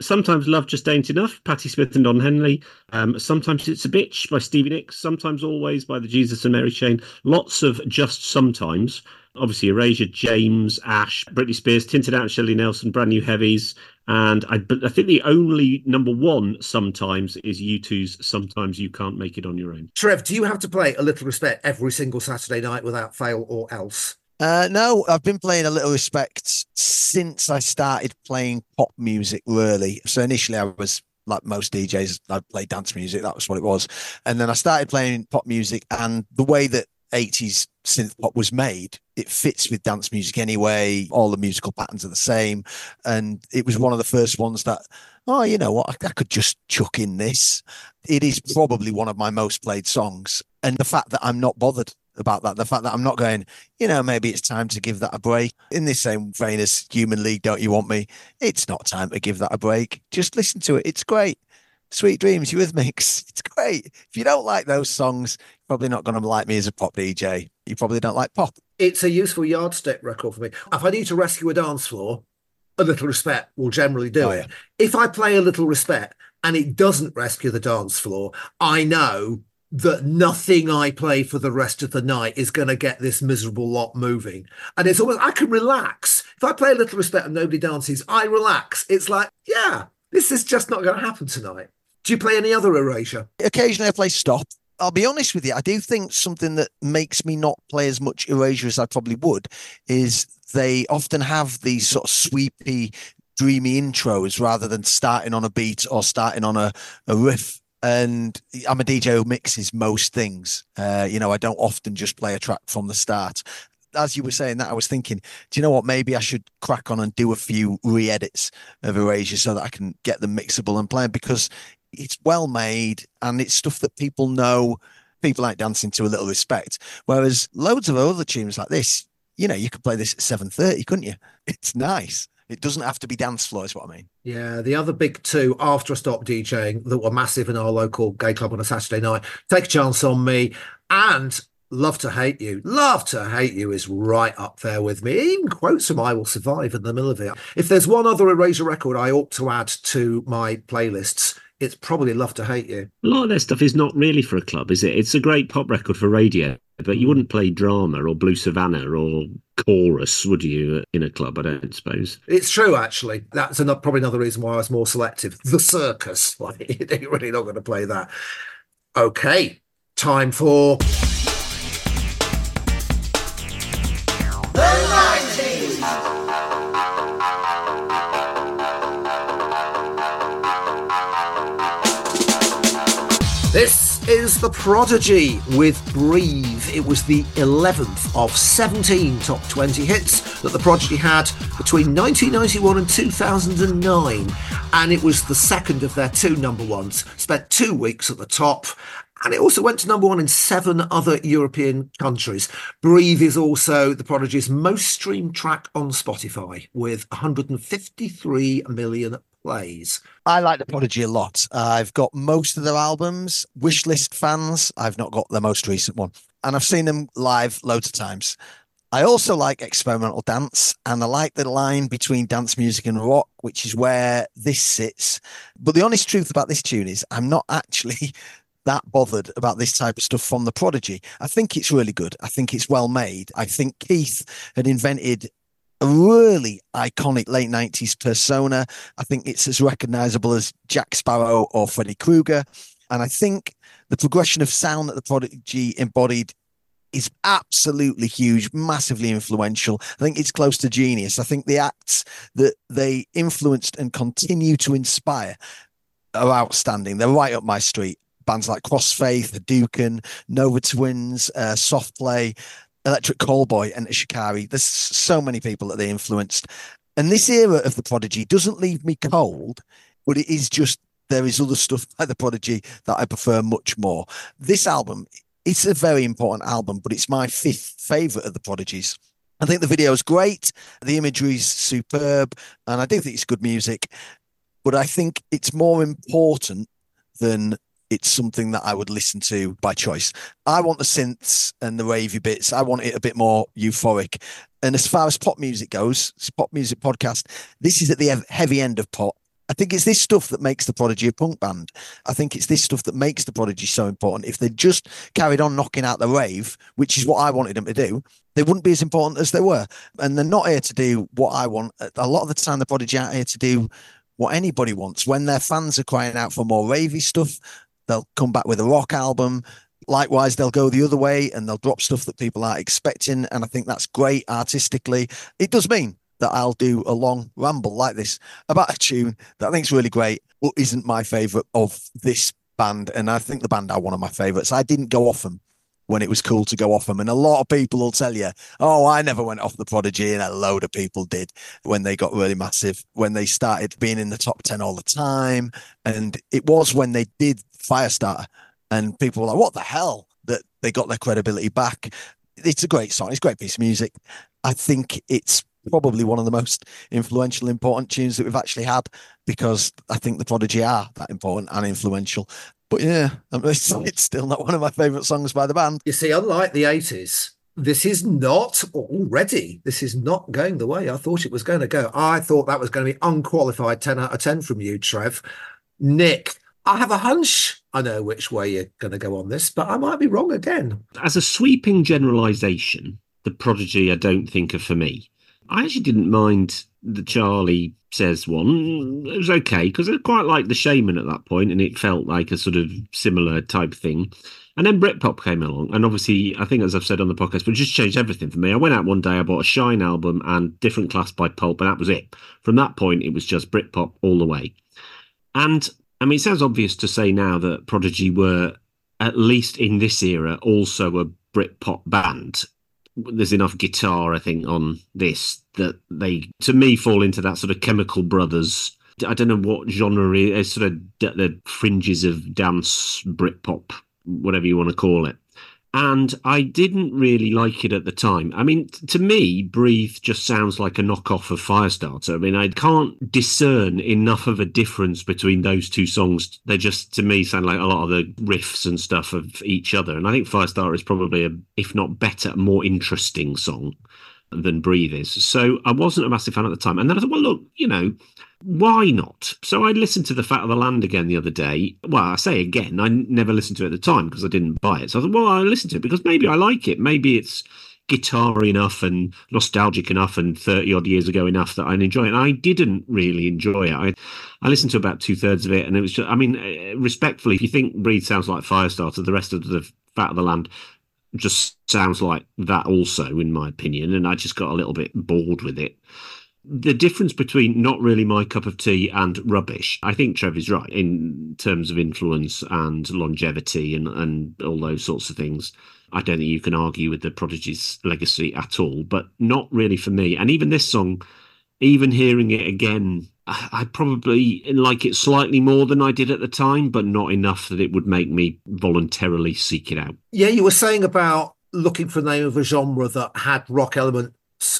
Sometimes Love Just Ain't Enough, Patty Smyth and Don Henley. Um, sometimes It's a Bitch by Stevie Nicks. Sometimes Always by the Jesus and Mary Chain. Lots of Just Sometimes obviously Erasure, James, Ash, Britney Spears, Tin Tin Out, Shelley Nelson, Brand New Heavies, and I, I think the only number one sometimes is U2's Sometimes You Can't Make It On Your Own. Trev, do you have to play A Little Respect every single Saturday night without fail or else? Uh, no, I've been playing a little respect since I started playing pop music, really. So initially I was like most DJs, I played dance music. That was what it was. And then I started playing pop music and the way that 80s synth pop was made, it fits with dance music anyway. All the musical patterns are the same. And it was one of the first ones that, oh, you know what, I, I could just chuck in this. It is probably one of my most played songs. And the fact that I'm not bothered about that, the fact that I'm not going, you know, maybe it's time to give that a break. In the same vein as Human League, Don't You Want Me? It's not time to give that a break. Just listen to it. It's great. Sweet Dreams, you with me? It's great. If you don't like those songs, you're probably not going to like me as a pop DJ. You probably don't like pop. It's a useful yardstick record for me. If I need to rescue a dance floor, a little respect will generally do oh, it. Yeah. If I play a little respect and it doesn't rescue the dance floor, I know that nothing I play for the rest of the night is going to get this miserable lot moving. And it's almost, I can relax. If I play a little respect and nobody dances, I relax. It's like, yeah, this is just not going to happen tonight. Do you play any other erasure? Occasionally I play stop. I'll be honest with you. I do think something that makes me not play as much erasure as I probably would is they often have these sort of sweepy, dreamy intros rather than starting on a beat or starting on a, a riff. And I'm a DJ who mixes most things. Uh, you know, I don't often just play a track from the start. As you were saying that, I was thinking, do you know what? Maybe I should crack on and do a few re-edits of Erasure so that I can get them mixable and playing because it's well made and it's stuff that people know. People like dancing to a little respect. Whereas loads of other tunes like this, you know, you could play this at seven thirty, couldn't you? It's nice. It doesn't have to be dance floor, is what I mean. Yeah, the other big two after I stopped DJing that were massive in our local gay club on a Saturday night, Take a Chance on Me and Love to Hate You. Love to Hate You is right up there with me. Even quotes from I Will Survive in the middle of it. If there's one other Erasure record I ought to add to my playlists, it's probably Love to Hate You. A lot of their stuff is not really for a club, is it? It's a great pop record for radio, but you mm. wouldn't play drama or Blue Savannah or chorus, would you, in a club? I don't suppose. It's true, actually. That's another, probably another reason why I was more selective. The circus, like you're really not going to play that. Okay, time for This is The Prodigy with Breathe. It was the 11th of 17 top 20 hits that The Prodigy had between 1991 and 2009. And it was the second of their two number ones. Spent two weeks at the top. And it also went to number one in seven other European countries. Breathe is also The Prodigy's most streamed track on Spotify with 153 million plays. I like the Prodigy a lot. I've got most of their albums. Wishlist fans, I've not got the most recent one. And I've seen them live loads of times. I also like experimental dance and I like the line between dance music and rock, which is where this sits. But the honest truth about this tune is I'm not actually that bothered about this type of stuff from the Prodigy. I think it's really good. I think it's well made. I think Keith had invented a really iconic late 90s persona. I think it's as recognizable as Jack Sparrow or Freddy Krueger. And I think the progression of sound that the Prodigy embodied is absolutely huge, massively influential. I think it's close to genius. I think the acts that they influenced and continue to inspire are outstanding. They're right up my street. Bands like Crossfaith, Hadouken, Nova Twins, uh, Soft Play, Electric Callboy, and Enter Shikari. There's so many people that they influenced. And this era of the Prodigy doesn't leave me cold, but it is just there is other stuff by the Prodigy that I prefer much more. This album, it's a very important album, but it's my fifth favorite of the Prodigies. I think the video is great, the imagery is superb, and I do think it's good music. But I think it's more important than it's something that I would listen to by choice. I want the synths and the ravey bits. I want it a bit more euphoric. And as far as pop music goes, pop music podcast. This is at the heavy end of pop. I think it's this stuff that makes the Prodigy a punk band. I think it's this stuff that makes the Prodigy so important. If they just carried on knocking out the rave, which is what I wanted them to do, they wouldn't be as important as they were. And they're not here to do what I want. A lot of the time, the Prodigy aren't here to do what anybody wants. When their fans are crying out for more ravey stuff, they'll come back with a rock album. Likewise, they'll go the other way and they'll drop stuff that people aren't expecting. And I think that's great artistically. It does mean that I'll do a long ramble like this about a tune that I think is really great, but isn't my favorite of this band. And I think the band are one of my favorites. I didn't go off them when it was cool to go off them. And a lot of people will tell you, oh, I never went off the Prodigy. And a load of people did when they got really massive, when they started being in the top 10 all the time. And it was when they did Firestarter. And people were like, what the hell? That they got their credibility back. It's a great song. It's a great piece of music. I think it's probably one of the most influential, important tunes that we've actually had because I think the Prodigy are that important and influential. But yeah, it's, it's still not one of my favourite songs by the band. You see, unlike the 80s, this is not already, this is not going the way I thought it was going to go. I thought that was going to be unqualified 10 out of 10 from you, Trev. Nick, I have a hunch I know which way you're going to go on this, but I might be wrong again. As a sweeping generalisation, the Prodigy I don't think are for me. I actually didn't mind the Charlie says one. It was okay because I quite liked the Shamen at that point, and it felt like a sort of similar type thing. And then Britpop came along, and obviously, I think as I've said on the podcast, but it just changed everything for me. I went out one day, I bought a Shine album and Different Class by Pulp, and that was it. From that point, it was just Britpop all the way. And I mean, it sounds obvious to say now that Prodigy were, at least in this era, also a Britpop band there's enough guitar, I think, on this that they, to me, fall into that sort of Chemical Brothers. I don't know what genre is, sort of the fringes of dance, Britpop, whatever you want to call it. And I didn't really like it at the time. I mean, t- to me, Breathe just sounds like a knockoff of Firestarter. I mean, I can't discern enough of a difference between those two songs. They just, to me, sound like a lot of the riffs and stuff of each other. And I think Firestarter is probably a, if not better, more interesting song than Breathe is. So I wasn't a massive fan at the time. And then I thought, well, look, you know, why not? So I listened to The Fat of the Land again the other day. Well, I say again, I never listened to it at the time because I didn't buy it. So I thought, well, I listened to it because maybe I like it. Maybe it's guitar enough and nostalgic enough and 30 odd years ago enough that I enjoy it. And I didn't really enjoy it. I, I listened to about two thirds of it and it was just, I mean, eh, respectfully, if you think Breathe sounds like Firestarter, the rest of the Fat of the Land just sounds like that also, in my opinion. And I just got a little bit bored with it the difference between not really my cup of tea and rubbish, I think Trevor's right in terms of influence and longevity and, and all those sorts of things. I don't think you can argue with the Prodigy's legacy at all, but not really for me. And even this song, even hearing it again, I probably like it slightly more than I did at the time, but not enough that it would make me voluntarily seek it out. Yeah, you were saying about looking for the name of a genre that had rock element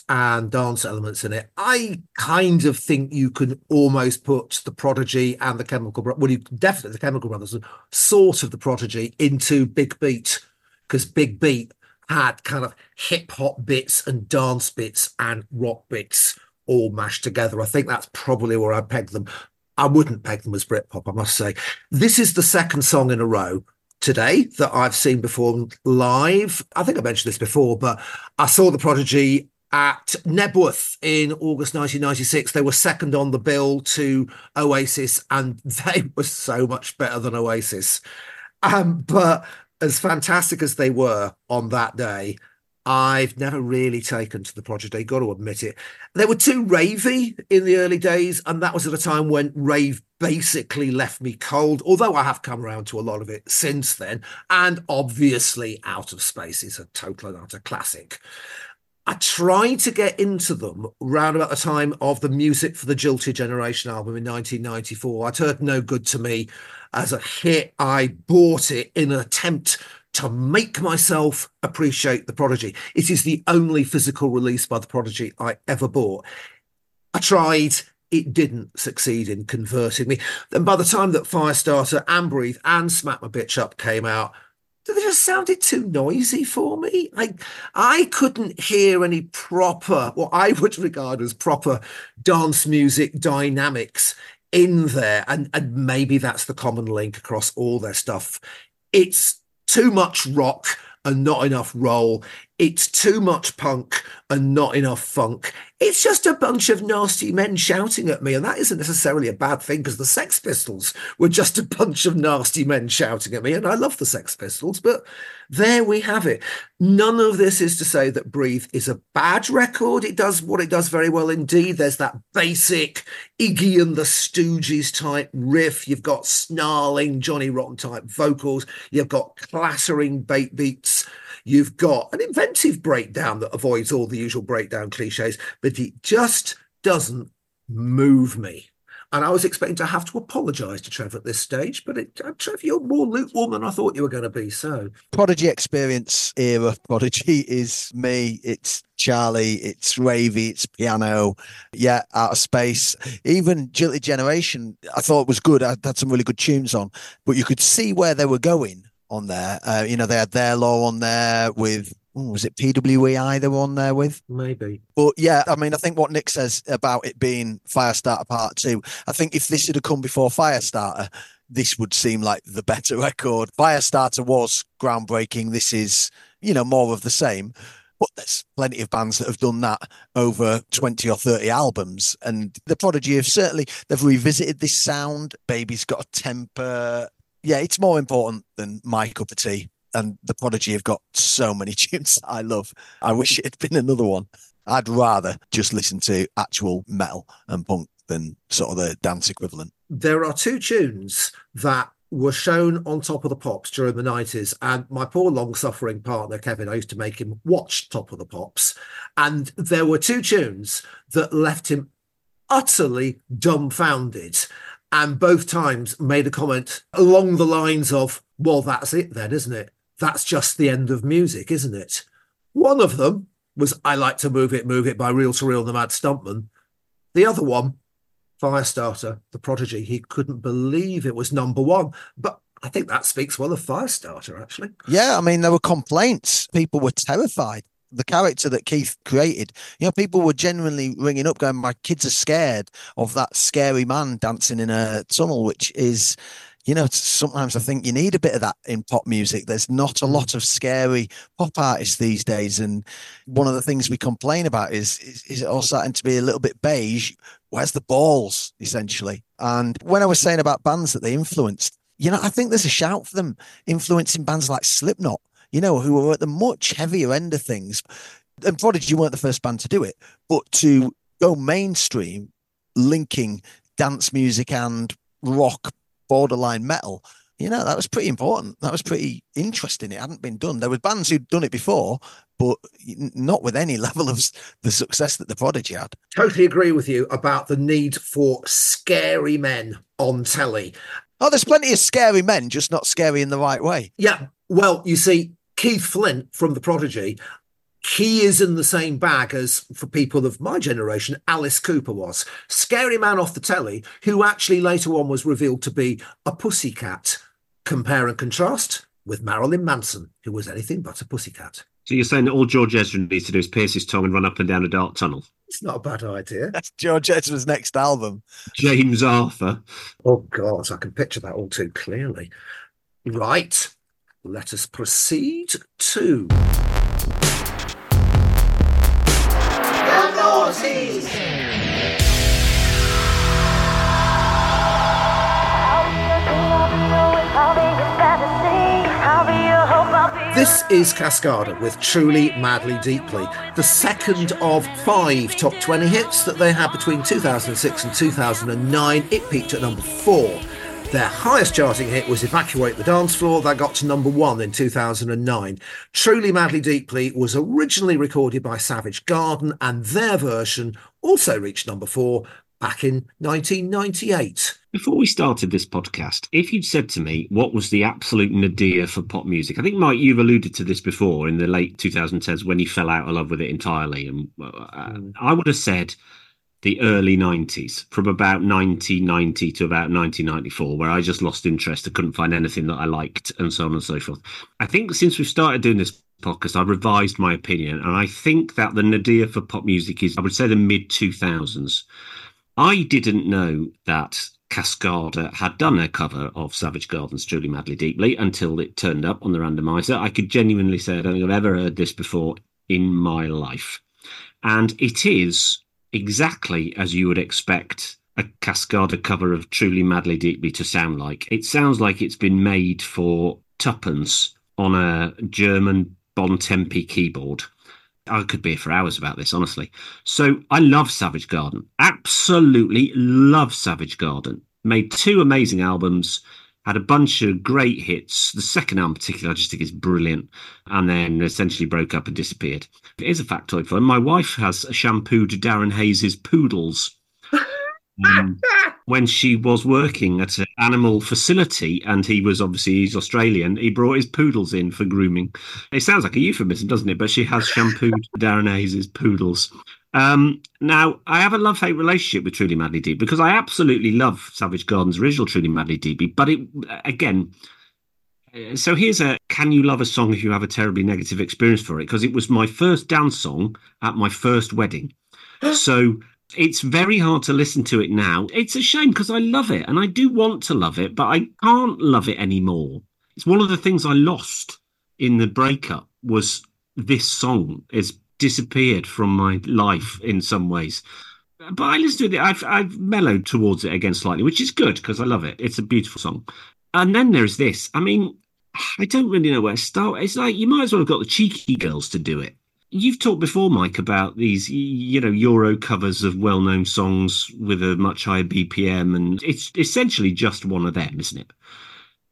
and dance elements in it. I kind of think you can almost put the Prodigy and the Chemical Brothers, well, you definitely the Chemical Brothers, sort of the Prodigy into Big Beat, because Big Beat had kind of hip hop bits and dance bits and rock bits all mashed together. I think that's probably where I pegged them. I wouldn't peg them as Britpop, I must say. This is the second song in a row today that I've seen performed live. I think I mentioned this before, but I saw the Prodigy at Knebworth in August 1996. They were second on the bill to Oasis, and they were so much better than Oasis. Um, but as fantastic as they were on that day, I've never really taken to the Prodigy. I got to admit it. They were too ravey in the early days, and that was at a time when rave basically left me cold. Although I have come around to a lot of it since then, and obviously, Out of Space is a total and utter classic. I tried to get into them round about the time of the Music for the Jilted Generation album in 1994. I'd heard No Good to Me as a hit. I bought it in an attempt to make myself appreciate the Prodigy. It is the only physical release by the Prodigy I ever bought. I tried, it didn't succeed in converting me. Then by the time that Firestarter and Breathe and Smack My Bitch Up came out, they just sounded too noisy for me. Like I couldn't hear any proper, what I would regard as proper dance music dynamics in there. And, and maybe that's the common link across all their stuff. It's too much rock and not enough roll. It's too much punk and not enough funk. It's just a bunch of nasty men shouting at me. And that isn't necessarily a bad thing because the Sex Pistols were just a bunch of nasty men shouting at me. And I love the Sex Pistols, but there we have it. None of this is to say that Breathe is a bad record. It does what it does very well indeed. There's that basic Iggy and the Stooges type riff. You've got snarling Johnny Rotten type vocals. You've got clattering bait beats. You've got an inventive breakdown that avoids all the usual breakdown cliches, but it just doesn't move me. And I was expecting to have to apologise to Trevor at this stage, but it, uh, Trev, you're more lukewarm than I thought you were going to be. So, Prodigy experience era Prodigy is me. It's Charlie. It's Ravey. It's piano. Yeah, out of space. Even Jilted Generation, I thought was good. I had some really good tunes on, but you could see where they were going on there. Uh, you know, they had their law on there with oh, was it PWEI they were on there with? Maybe. But yeah, I mean, I think what Nick says about it being Firestarter Part Two, I think if this had come before Firestarter, this would seem like the better record. Firestarter was groundbreaking. This is, you know, more of the same. But there's plenty of bands that have done that over 20 or 30 albums. And the Prodigy have certainly, they've revisited this sound. Baby's got a temper yeah, it's more important than my cup of tea. And the Prodigy have got so many tunes I love. I wish it had been another one. I'd rather just listen to actual metal and punk than sort of the dance equivalent. There are two tunes that were shown on Top of the Pops during the 90s. And my poor long suffering partner, Kevin, I used to make him watch Top of the Pops. And there were two tunes that left him utterly dumbfounded and both times made a comment along the lines of, well, that's it then, isn't it? That's Just the End of Music, isn't it? One of them was I Like to Move It, Move It by Reel 2 Real the Mad Stuntman. The other one, Firestarter, The Prodigy, he couldn't believe it was number one. But I think that speaks well of Firestarter, actually. Yeah, I mean, there were complaints. People were terrified. The character that Keith created, you know, people were genuinely ringing up, going, "My kids are scared of that scary man dancing in a tunnel," which is, you know, sometimes I think you need a bit of that in pop music. There's not a lot of scary pop artists these days, and one of the things we complain about is is, is it all starting to be a little bit beige? Where's the balls, essentially? And when I was saying about bands that they influenced, you know, I think there's a shout for them influencing bands like Slipknot, you know, who were at the much heavier end of things. And Prodigy weren't the first band to do it, but to go mainstream, linking dance music and rock, borderline metal, you know, that was pretty important. That was pretty interesting. It hadn't been done. There were bands who'd done it before, but not with any level of the success that the Prodigy had. Totally agree with you about the need for scary men on telly. Oh, there's plenty of scary men, just not scary in the right way. Yeah. Well, you see, Keith Flint from The Prodigy, he is in the same bag as, for people of my generation, Alice Cooper was. Scary man off the telly, who actually later on was revealed to be a pussycat. Compare and contrast with Marilyn Manson, who was anything but a pussycat. So you're saying that all George Ezra needs to do is pierce his tongue and run up and down a dark tunnel? It's not a bad idea. That's George Ezra's next album. James Arthur. Oh, God, I can picture that all too clearly. Right, let us proceed to. This is Cascada with Truly Madly Deeply, the second of five top 20 hits that they had between 2006 and 2009. It peaked at number four. Their highest charting hit was Evacuate the Dance Floor, that got to number one in 2009. Truly Madly Deeply was originally recorded by Savage Garden, and their version also reached number four back in 1998. Before we started this podcast, if you'd said to me what was the absolute nadir for pop music, I think Mike, you've alluded to this before in the late 2010s when you fell out of love with it entirely, and uh, I would have said the early 90s, from about 1990 to about 1994, where I just lost interest. I couldn't find anything that I liked, and so on and so forth. I think since we've started doing this podcast, I've revised my opinion, and I think that the nadir for pop music is, I would say, the mid 2000s. I didn't know that Cascada had done a cover of Savage Garden's Truly Madly Deeply until it turned up on the randomizer. I could genuinely say I don't think I've ever heard this before in my life. And it is exactly as you would expect a Cascada cover of Truly Madly Deeply to sound like. It sounds like it's been made for tuppence on a German Bontempi keyboard. I could be here for hours about this, honestly. So I love Savage Garden. Absolutely love Savage Garden. Made two amazing albums, had a bunch of great hits. The second album, particularly, I just think is brilliant. And then essentially broke up and disappeared. Here's a factoid for him. My wife has shampooed Darren Hayes's poodles. Um, when she was working at an animal facility and he was obviously he's Australian, he brought his poodles in for grooming. It sounds like a euphemism, doesn't it? But she has shampooed Darren Hayes's poodles. Um, now, I have a love hate relationship with Truly Madly Deep because I absolutely love Savage Garden's original Truly Madly Deeply, but it again. So here's a can you love a song if you have a terribly negative experience for it? Because it was my first dance song at my first wedding. so it's very hard to listen to it now. It's a shame because I love it and I do want to love it, but I can't love it anymore. It's one of the things I lost in the breakup was this song has disappeared from my life in some ways. But I listen to it, I've, I've mellowed towards it again slightly, which is good because I love it. It's a beautiful song. And then there's this. I mean, I don't really know where to start. It's like you might as well have got the cheeky girls to do it. You've talked before, Mike, about these, you know, Euro covers of well-known songs with a much higher BPM, and it's essentially just one of them, isn't it?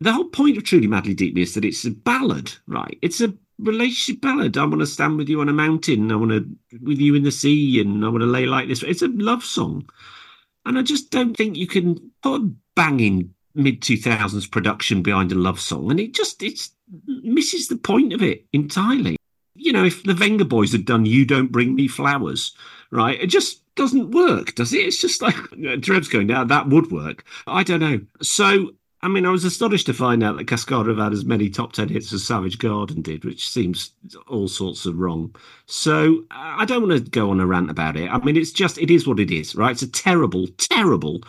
The whole point of Truly Madly Deeply is that it's a ballad, right? It's a relationship ballad. I want to stand with you on a mountain. I want to with you in the sea, and I want to lay like this. It's a love song, and I just don't think you can put banging mid two thousands production behind a love song, and it just it's misses the point of it entirely. You know, if the Vengaboys had done "You Don't Bring Me Flowers," right, it just doesn't work, does it? It's just like Trev's going down. That would work. I don't know. So I mean, I was astonished to find out that Cascada have had as many top 10 hits as Savage Garden did, which seems all sorts of wrong. So I don't want to go on a rant about it. I mean, it's just, it is what it is, right? It's a terrible, terrible,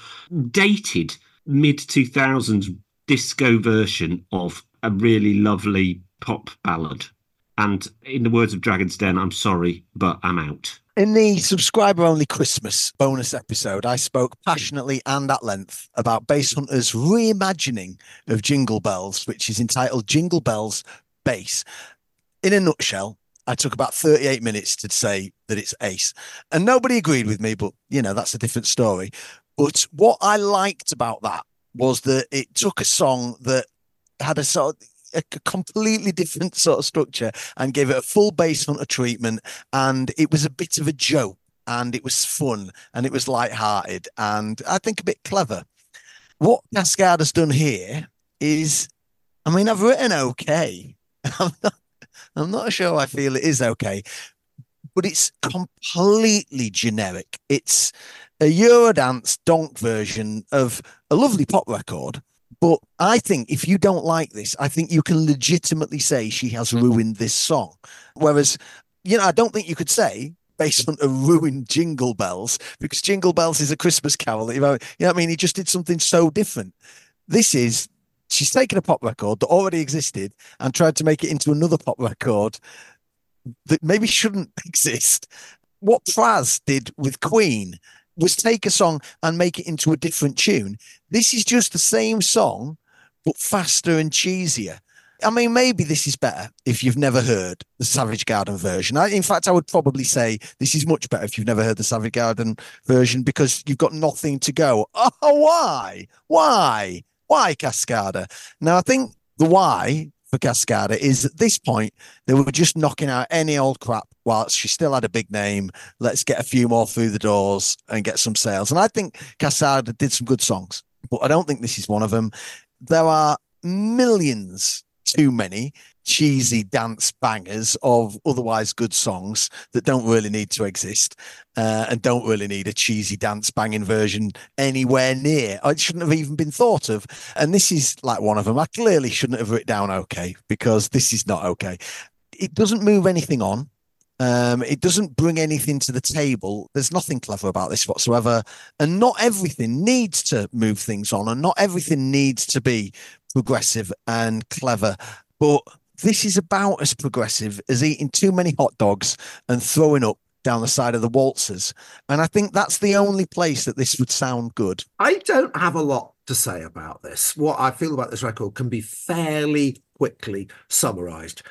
dated mid 2000s disco version of a really lovely pop ballad. And in the words of Dragon's Den, I'm sorry, but I'm out. In the subscriber only Christmas bonus episode, I spoke passionately and at length about Basshunter's reimagining of Jingle Bells, which is entitled Jingle Bells Bass. In a nutshell, I took about 38 minutes to say that it's ace. And nobody agreed with me, but you know, that's a different story. But what I liked about that was that it took a song that had a sort of a completely different sort of structure and gave it a full Basshunter of treatment. And it was a bit of a joke and it was fun and it was light-hearted and I think a bit clever. What Cascada has done here is, I mean, I've written okay. I'm not, I'm not sure I feel it is okay, but it's completely generic. It's a Eurodance donk version of a lovely pop record but I think if you don't like this, I think you can legitimately say she has ruined this song. Whereas, you know, I don't think you could say Basshunter ruined Jingle Bells because Jingle Bells is a Christmas carol. You know, you know what I mean? He just did something so different. This is she's taken a pop record that already existed and tried to make it into another pop record that maybe shouldn't exist. What Pras did with Queen was take a song and make it into a different tune. This is just the same song, but faster and cheesier. I mean, maybe this is better if you've never heard the Savage Garden version. I, in fact, I would probably say this is much better if you've never heard the Savage Garden version because you've got nothing to go. Oh, why? Why? Why Cascada? Now, I think the why for Cascada is at this point they were just knocking out any old crap whilst she still had a big name. Let's get a few more through the doors and get some sales. And I think Cascada did some good songs, but I don't think this is one of them. There are millions too many cheesy dance bangers of otherwise good songs that don't really need to exist uh, and don't really need a cheesy dance banging version anywhere near. It shouldn't have even been thought of. And this is like one of them. I clearly shouldn't have written down okay because this is not okay. It doesn't move anything on. Um, it doesn't bring anything to the table. There's nothing clever about this whatsoever. And not everything needs to move things on, and not everything needs to be progressive and clever. But this is about as progressive as eating too many hot dogs and throwing up down the side of the waltzers. And I think that's the only place that this would sound good. I don't have a lot to say about this. What I feel about this record can be fairly quickly summarized.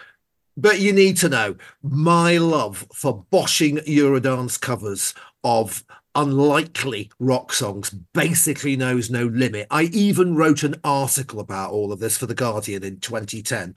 But you need to know my love for boshing Eurodance covers of unlikely rock songs basically knows no limit. I even wrote an article about all of this for The Guardian in 2010.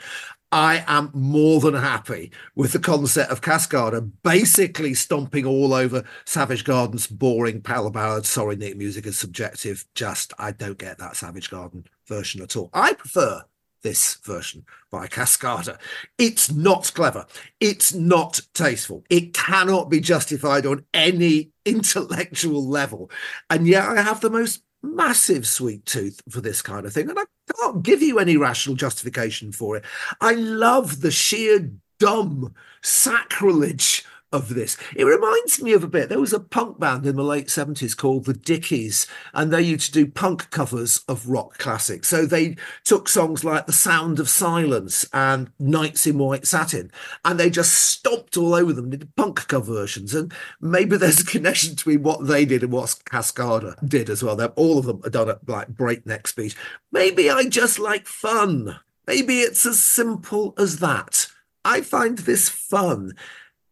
I am more than happy with the concept of Cascada basically stomping all over Savage Garden's boring power ballad. Sorry, Nick, music is subjective. Just, I don't get that Savage Garden version at all. I prefer this version by Cascada. It's not clever. It's not tasteful. It cannot be justified on any intellectual level. And yet I have the most massive sweet tooth for this kind of thing. And I can't give you any rational justification for it. I love the sheer dumb sacrilege of this. It reminds me of a bit. There was a punk band in the late 70s called the Dickies, and they used to do punk covers of rock classics. So they took songs like The Sound of Silence and Nights in White Satin, and they just stomped all over them, did punk cover versions. And maybe there's a connection between what they did and what Cascada did as well. They're, all of them are done at like breakneck speed. Maybe I just like fun. Maybe it's as simple as that. I find this fun.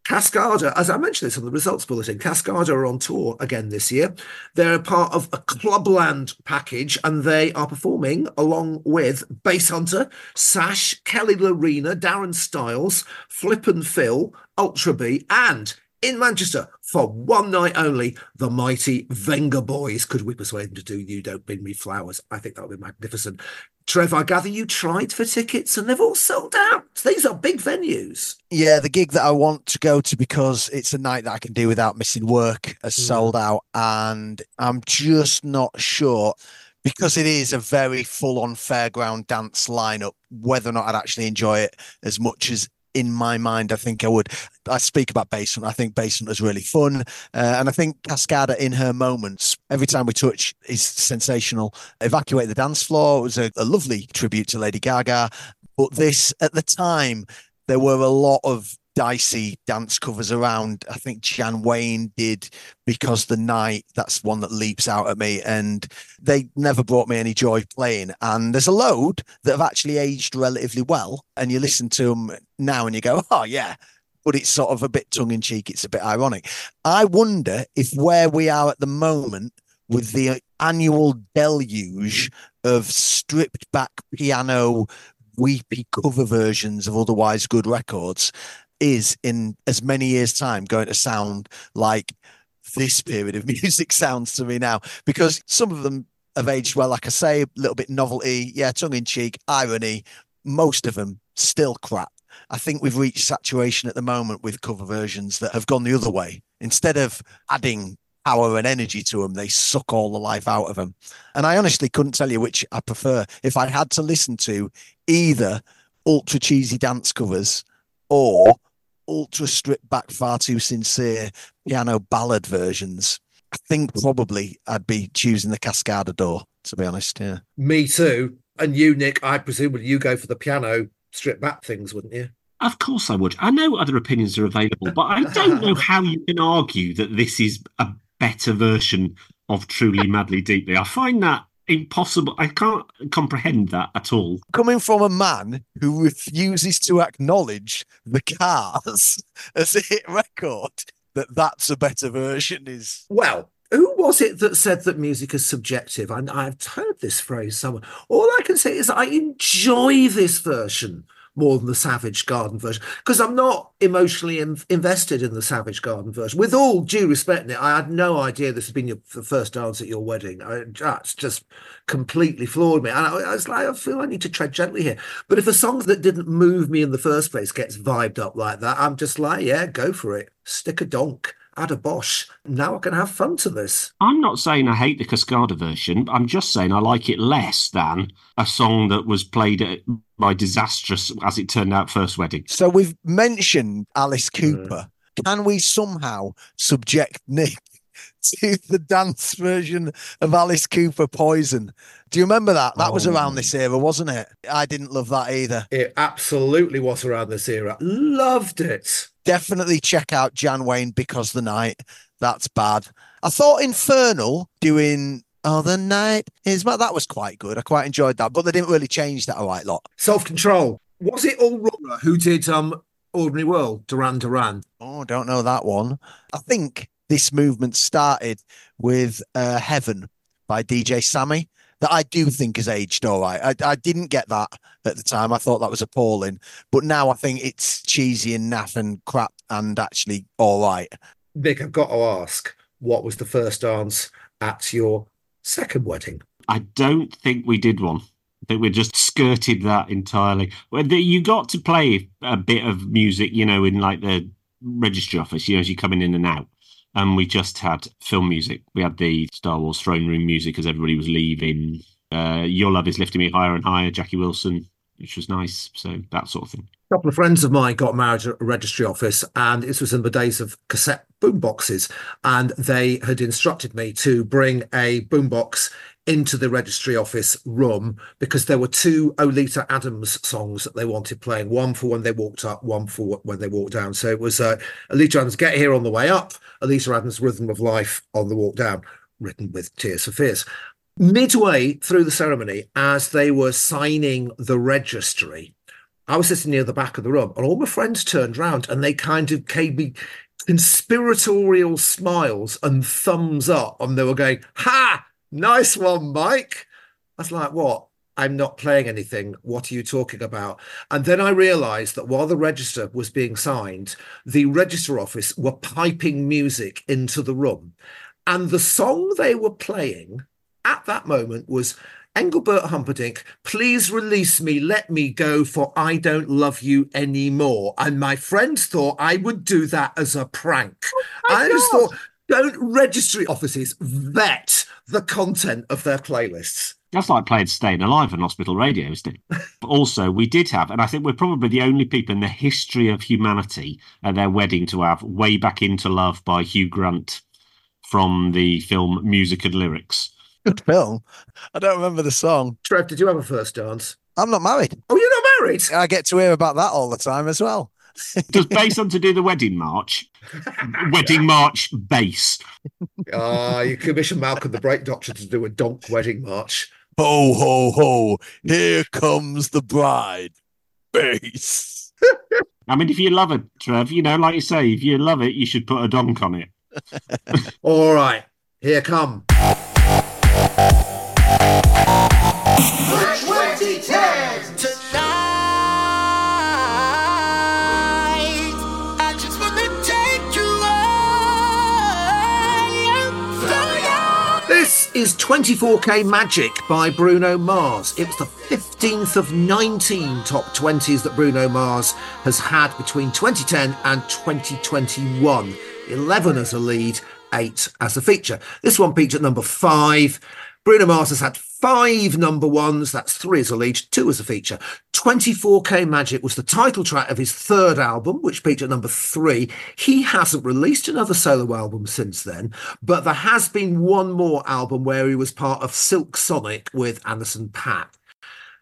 Cascada, as I mentioned this on the results bulletin, Cascada are on tour again this year. They're a part of a Clubland package and they are performing along with Basshunter, Sash, Kelly Lorena, Darren Styles, Flip and Fill, Ultra B, and in Manchester for one night only, the mighty Vengaboys could we persuade them to do You Don't Bring Me Flowers. I think that would be magnificent. Trev, I gather you tried for tickets and they've all sold out. These are big venues. Yeah, the gig that I want to go to because it's a night that I can do without missing work has Mm. sold out, and I'm just not sure because it is a very full-on fairground dance lineup. Whether or not I'd actually enjoy it as much as in my mind, I think I would. I speak about Basshunter. I think Basshunter is really fun, uh, and I think Cascada in her moments, every time we touch, is sensational. Evacuate the dance floor was a, a lovely tribute to Lady Gaga, but this at the time there were a lot of dicey dance covers around. I think Jan Wayne did because the night that's one that leaps out at me, and they never brought me any joy playing. And there's a load that have actually aged relatively well, and you listen to them now and you go, oh yeah. But it's sort of a bit tongue in cheek. It's a bit ironic. I wonder if where we are at the moment with the annual deluge of stripped back piano weepy cover versions of otherwise good records is in as many years time going to sound like this period of music sounds to me now. Because some of them have aged well like i say a little bit novelty yeah tongue-in-cheek irony most of them still crap. I think we've reached saturation at the moment with cover versions that have gone the other way. Instead of adding power and energy to them they suck all the life out of them and i honestly couldn't tell you which i prefer if i had to listen to either ultra cheesy dance covers or ultra stripped back, far too sincere piano ballad versions. I think probably I'd be choosing the Cascada door, to be honest. Yeah. Me too. And you, Nick, I presume would you go for the piano stripped back things, wouldn't you? Of course I would. I know other opinions are available, but I don't know how you can argue that this is a better version of Truly Madly Deeply. I find that impossible. I can't comprehend that at all. Coming from a man who refuses to acknowledge the Cars as a hit record, that that's a better version is. Well, who was it that said that music is subjective? I, I've heard this phrase somewhere. All I can say is I enjoy this version more than the Savage Garden version because I'm not emotionally in, invested in the Savage Garden version. With all due respect, Nick, I had no idea this had been your the first dance at your wedding. I, that's just completely floored me. And I, I was like, I feel I need to tread gently here. But if a song that didn't move me in the first place gets vibed up like that, I'm just like, yeah, go for it. Stick a donk. Add a Bosch. Now I can have fun to this. I'm not saying I hate the Cascada version. I'm just saying I like it less than a song that was played at my disastrous, as it turned out, first wedding. So we've mentioned Alice Cooper. Mm. Can we somehow subject Nick to the dance version of Alice Cooper Poison? Do you remember that? That was around this oh. era, wasn't it? I didn't love that either. It absolutely was around this era. Loved it. Definitely check out Jan Wayne because the night. That's bad. I thought Infernal doing Oh the night is that was quite good. I quite enjoyed that, but they didn't really change that a right lot. Self control. Was it all Runner who did um Ordinary World, Duran Duran? Oh, don't know that one. I think this movement started with uh, Heaven by DJ Sammy. That I do think has aged all right. I, I didn't get that at the time. I thought that was appalling. But now I think it's cheesy and naff and crap and actually all right. Nick, I've got to ask, what was the first dance at your second wedding? I don't think we did one. I think we just skirted that entirely. You got to play a bit of music, you know, in like the registry office, you know, as you're coming in and out. And we just had film music. We had the Star Wars throne room music as everybody was leaving. Uh, Your Love is Lifting Me Higher and Higher, Jackie Wilson, which was nice. So that sort of thing. A couple of friends of mine got married at a registry office, and this was in the days of cassette boom boxes. And they had instructed me to bring a boombox into the registry office room because there were two Oleta Adams songs that they wanted playing one for when they walked up, one for when they walked down. So it was uh, Oleta Adams Get Here on the Way Up, Oleta Adams Rhythm of Life on the Walk Down, written with Tears for Fears. Midway through the ceremony, as they were signing the registry, I was sitting near the back of the room, and all my friends turned round and they kind of gave me conspiratorial smiles and thumbs up, and they were going, "Ha! Nice one, Mike." I was like, "What? I'm not playing anything. What are you talking about?" And then I realised that while the register was being signed, the register office were piping music into the room, and the song they were playing at that moment was Engelbert Humperdinck, please release me, let me go, for I don't love you anymore. And my friends thought I would do that as a prank. Oh I just thought, don't registry offices vet the content of their playlists? That's like playing Staying Alive on hospital radio, isn't it? But also, we did have, and I think we're probably the only people in the history of humanity at their wedding to have Way Back Into Love by Hugh Grant from the film Music and Lyrics. Good film. I don't remember the song. Trev, did you have a first dance? I'm not married. Oh, you're not married? I get to hear about that all the time as well. Does bass on to do the wedding march? wedding march bass. Ah, you commissioned Malcolm the Break Doctor to do a donk wedding march. Ho, ho, ho. Here comes the bride. Bass. I mean, if you love it, Trev, you know, like you say, if you love it, you should put a donk on it. All right, here come. Is 24K Magic by Bruno Mars. It was the 15th of 19 top 20s that Bruno Mars has had between 2010 and 2021. 11 as a lead, 8 as a feature. This one peaked at number 5. Bruno Mars has had five number ones. That's three as a lead, two as a feature. 24K Magic was the title track of his third album, which peaked at number three. He hasn't released another solo album since then, but there has been one more album where he was part of Silk Sonic with Anderson Paak.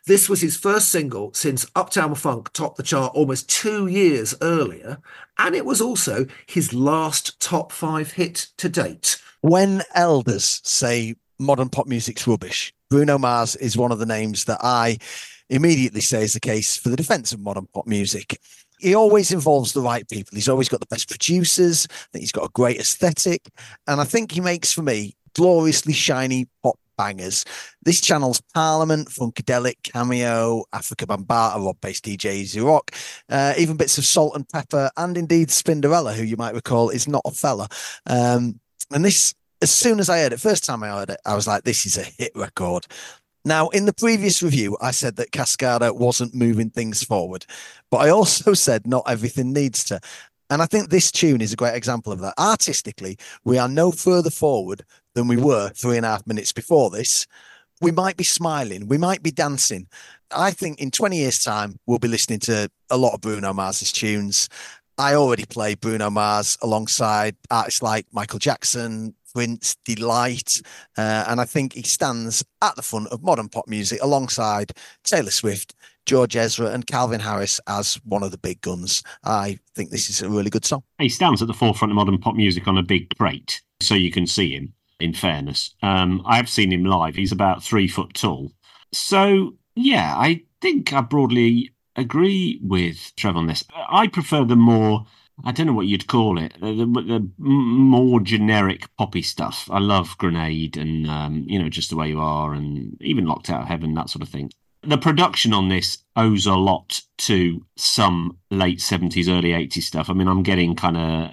This was his first single since Uptown Funk topped the chart almost two years earlier, and it was also his last top five hit to date. When elders say modern pop music's rubbish, Bruno Mars is one of the names that I immediately say is the case for the defense of modern pop music. He always involves the right people. He's always got the best producers. I think he's got a great aesthetic. And I think he makes, for me, gloriously shiny pop bangers. This channels Parliament, Funkadelic, Cameo, Afrika Bambaataa, Rob Base DJ, Rock, uh, even bits of Salt-N-Pepa, and indeed Spinderella, who you might recall is not a fella. Um, and this, as soon as I heard it, first time I heard it, I was like, this is a hit record. Now, in the previous review, I said that Cascada wasn't moving things forward, but I also said not everything needs to. And I think this tune is a great example of that. Artistically, we are no further forward than we were three and a half minutes before this. We might be smiling, we might be dancing. I think in 20 years' time, we'll be listening to a lot of Bruno Mars's tunes. I already play Bruno Mars alongside artists like Michael Jackson, Prince, Delight, uh, and I think he stands at the front of modern pop music alongside Taylor Swift, George Ezra, and Calvin Harris as one of the big guns. I think this is a really good song. He stands at the forefront of modern pop music on a big crate, so you can see him. In fairness, um, I have seen him live. He's about three foot tall. So yeah, I think I broadly agree with Trev on this. I prefer the more I don't know what you'd call it. The, the, the more generic poppy stuff. I love Grenade and um, you know just the way you are, and even Locked Out of Heaven, that sort of thing. The production on this owes a lot to some late seventies, early eighties stuff. I mean, I'm getting kind of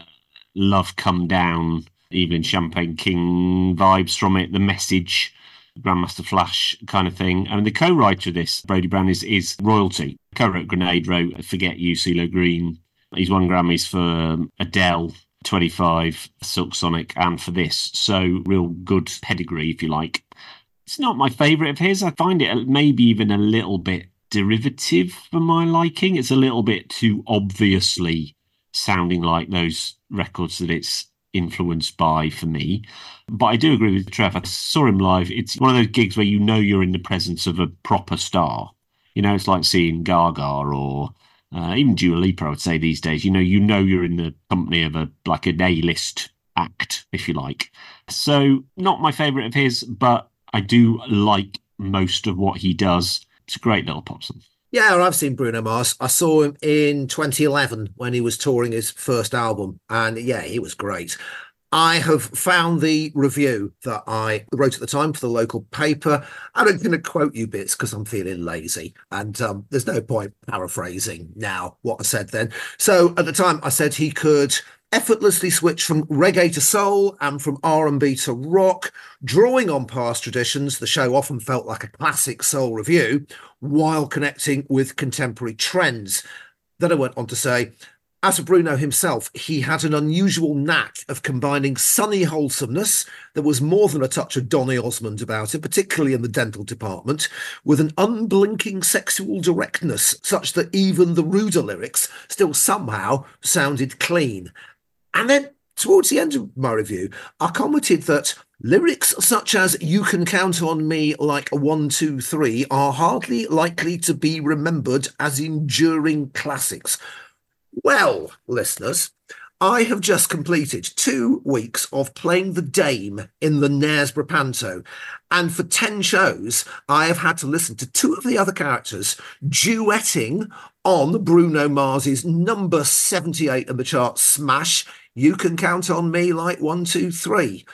Love Come Down, Evelyn Champagne King vibes from it. The message. Grandmaster Flash kind of thing. And the co-writer of this, Brody Brown, is is royalty. Co-wrote Grenade, wrote Forget You, CeeLo Green, He's won Grammys for um, Adele, 25, Silk Sonic, and for this. So, real good pedigree, if you like. It's not my favourite of his. I find it maybe even a little bit derivative for my liking. It's a little bit too obviously sounding like those records that it's influenced by for me. But I do agree with Trevor. I saw him live. It's one of those gigs where you know you're in the presence of a proper star. You know, it's like seeing Gaga or uh, even Dua Lipa, I would say these days. You know, you know you're in the company of a like a A list act, if you like. So not my favourite of his, but I do like most of what he does. It's a great little pop song. Yeah, I've seen Bruno Mars. I saw him in 2011 when he was touring his first album, and yeah, he was great. I have found the review that I wrote at the time for the local paper. I'm not going to quote you bits because I'm feeling lazy, and um, there's no point paraphrasing now what I said then. So at the time, I said he could effortlessly switched from reggae to soul and from R&B to rock, drawing on past traditions. The show often felt like a classic soul review while connecting with contemporary trends. Then I went on to say, as for Bruno himself, he had an unusual knack of combining sunny wholesomeness, there was more than a touch of Donny Osmond about it, particularly in the dental department, with an unblinking sexual directness, such that even the ruder lyrics still somehow sounded clean. And then towards the end of my review, I commented that lyrics such as You Can Count on Me like one, two, three are hardly likely to be remembered as enduring classics. Well, listeners, I have just completed two weeks of playing the Dame in the Knaresborough Panto. And for 10 shows, I have had to listen to two of the other characters duetting on Bruno Mars's number 78 in the chart smash. You can count on me like one, two, three.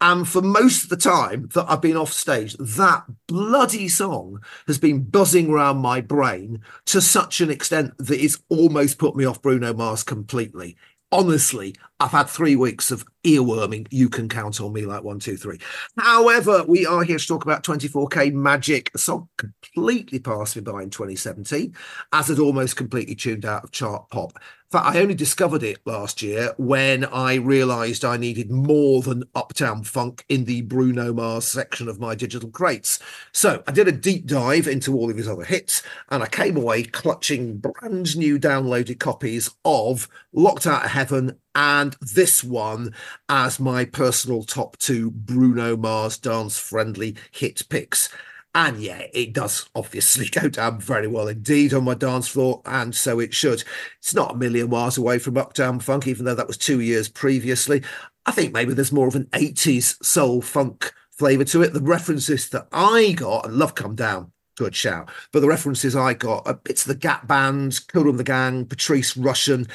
And for most of the time that I've been off stage, that bloody song has been buzzing around my brain to such an extent that it's almost put me off Bruno Mars completely. Honestly, I've had three weeks of earworming. You can count on me like one, two, three. However, we are here to talk about 24K Magic, a song completely passed me by in 2017, as it almost completely tuned out of chart pop. In fact, I only discovered it last year when I realised I needed more than Uptown Funk in the Bruno Mars section of my digital crates. So I did a deep dive into all of his other hits, and I came away clutching brand new downloaded copies of Locked Out of Heaven and this one as my personal top two Bruno Mars dance friendly hit picks. And yeah, it does obviously go down very well indeed on my dance floor, and so it should. It's not a million miles away from Uptown Funk, even though that was two years previously. I think maybe there's more of an 80s soul funk flavour to it. The references that I got, and Love Come Down, good shout, but the references I got, uh, bits of the Gap Band, and the Gang, Patrice Rushen,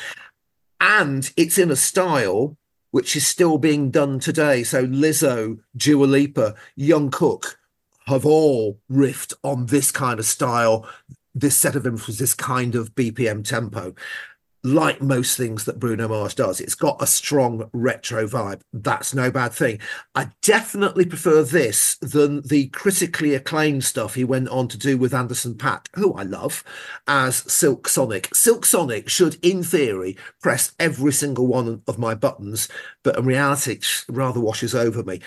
and it's in a style which is still being done today. So Lizzo, Dua Lipa, Jungkook, have all riffed on this kind of style, this set of influences, this kind of BPM tempo. Like most things that Bruno Mars does, it's got a strong retro vibe. That's no bad thing. I definitely prefer this than the critically acclaimed stuff he went on to do with Anderson .Paak, who I love, as Silk Sonic. Silk Sonic should, in theory, press every single one of my buttons, but in reality, it rather washes over me.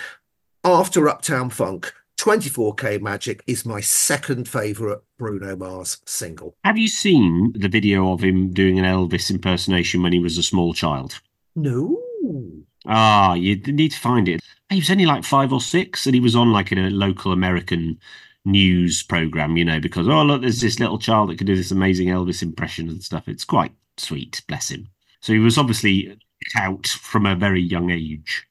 After Uptown Funk, 24K Magic is my second favourite Bruno Mars single. Have you seen the video of him doing an Elvis impersonation when he was a small child? No. Ah, you need to find it. He was only like five or six, and he was on like in a local American news program, you know, because oh look, there's this little child that can do this amazing Elvis impression and stuff. It's quite sweet, bless him. So he was obviously out from a very young age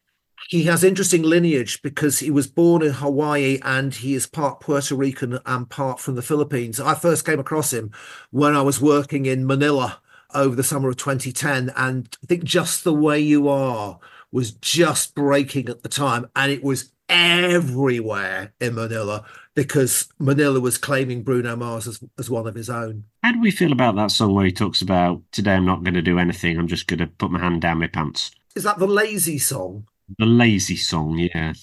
he has interesting lineage because he was born in Hawaii and he is part Puerto Rican and part from the Philippines. I first came across him when I was working in Manila over the summer of 2010. And I think Just the Way You Are was just breaking at the time. And it was everywhere in Manila because Manila was claiming Bruno Mars as, as one of his own. How do we feel about that song where he talks about, Today I'm not going to do anything, I'm just going to put my hand down my pants? Is that the lazy song? The lazy song, yeah.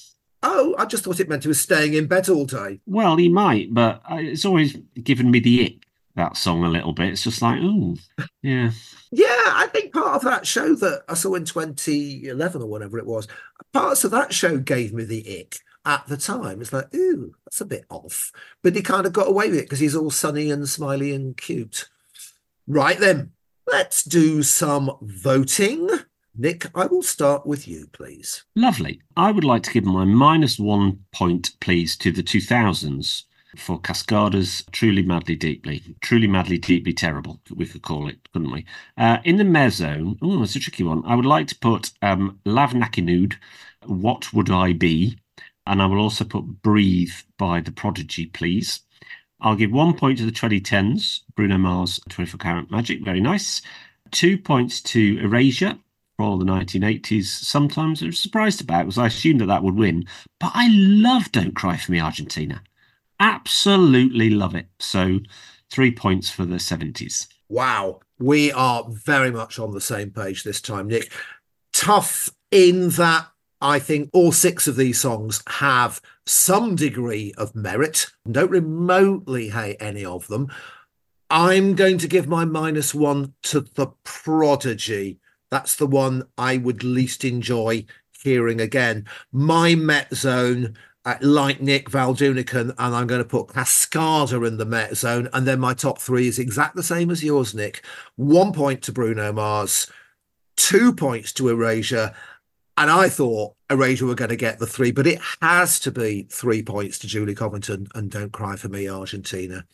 Oh, I just thought it meant he was staying in bed all day. Well, he might, but uh, it's always given me the ick, that song, a little bit. It's just like, oh, yeah. yeah, I think part of that show that I saw in 2011 or whatever it was, parts of that show gave me the ick at the time. It's like, ooh, that's a bit off. But he kind of got away with it because he's all sunny and smiley and cute. Right then, let's do some voting. Nick, I will start with you, please. Lovely. I would like to give my minus one point, please, to the 2000s for Cascada's Truly Madly Deeply. Truly Madly Deeply Terrible, we could call it, couldn't we? Uh, in the mezzone, oh, it's a tricky one. I would like to put um, Lav Nacinood, What Would I Be? And I will also put Breathe by The Prodigy, please. I'll give one point to the 2010s, Bruno Mars, 24 Karat Magic, very nice. Two points to Erasure, all the 1980s sometimes I was surprised about because I assumed that that would win. But I love Don't Cry for Me Argentina. Absolutely love it. So three points for the 70s. Wow. We are very much on the same page this time, Nick. tough in that I think all six of these songs have some degree of merit. Don't remotely hate any of them. I'm going to give my minus one to the Prodigy. That's the one I would least enjoy hearing again. My Met Zone, uh, like Nick Val Doonican, and I'm going to put Cascada in the Met Zone. And then my top three is exact the same as yours, Nick. One point to Bruno Mars, two points to Erasure. And I thought Erasure were going to get the three, but it has to be three points to Julie Covington and Don't Cry for Me, Argentina.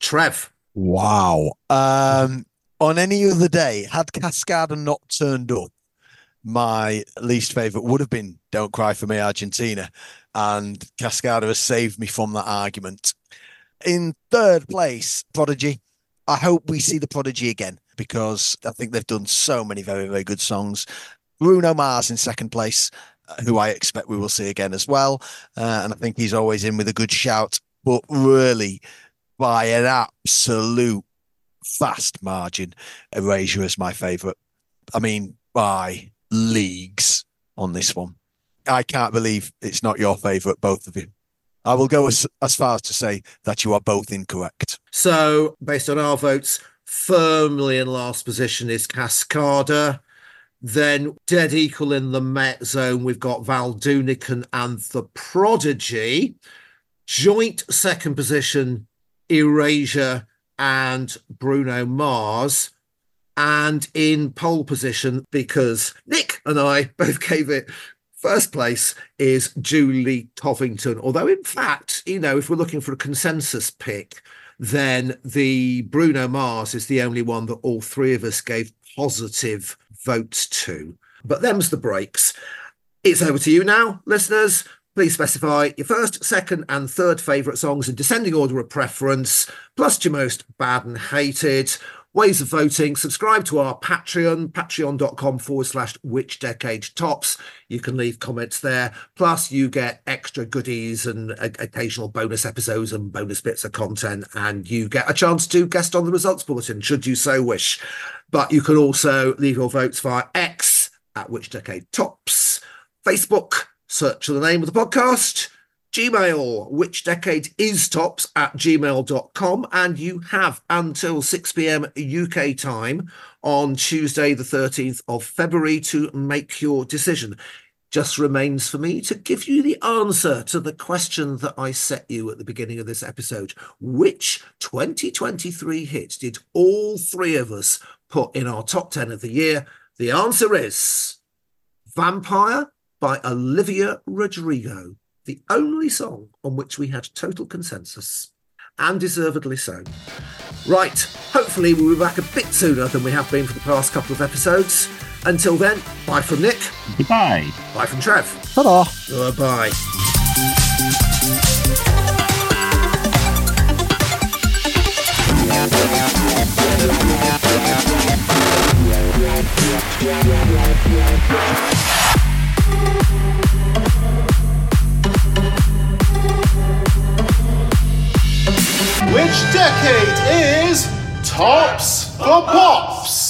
Trev. Wow. Um, on any other day, had Cascada not turned up, my least favorite would have been Don't Cry for Me, Argentina. And Cascada has saved me from that argument. In third place, Prodigy. I hope we see the Prodigy again because I think they've done so many very, very good songs. Bruno Mars in second place, uh, who I expect we will see again as well. Uh, and I think he's always in with a good shout. But really, by an absolute fast margin. Erasure is my favourite. I mean, by leagues on this one. I can't believe it's not your favourite, both of you. I will go as, as far as to say that you are both incorrect. So, based on our votes, firmly in last position is Cascada. Then, dead equal in the Met zone, we've got Val Doonican and the Prodigy. Joint second position, Erasure and Bruno Mars. And in pole position, because Nick and I both gave it first place, is Julie Covington. Although, in fact, you know, if we're looking for a consensus pick, then the Bruno Mars is the only one that all three of us gave positive votes to. But them's the breaks. It's over to you now, listeners. Please specify your first, second, and third favourite songs in descending order of preference, plus your most bad and hated. Ways of voting, subscribe to our Patreon, patreon.com forward slash which decade tops. You can leave comments there. Plus, you get extra goodies and occasional bonus episodes and bonus bits of content. And you get a chance to guest on the results bulletin, should you so wish. But you can also leave your votes via X at which decade tops, Facebook, search for the name of the podcast. Gmail, which decade is tops at gmail.com. And you have until 6 p.m. UK time on Tuesday, the 13th of February, to make your decision. Just remains for me to give you the answer to the question that I set you at the beginning of this episode. Which 2023 hit did all three of us put in our top 10 of the year? The answer is Vampire by Olivia Rodrigo the only song on which we had total consensus, and deservedly so. Right, hopefully we'll be back a bit sooner than we have been for the past couple of episodes. Until then, bye from Nick. Goodbye. Bye from Trev. Hello. Goodbye. Which decade is Tops for Pops?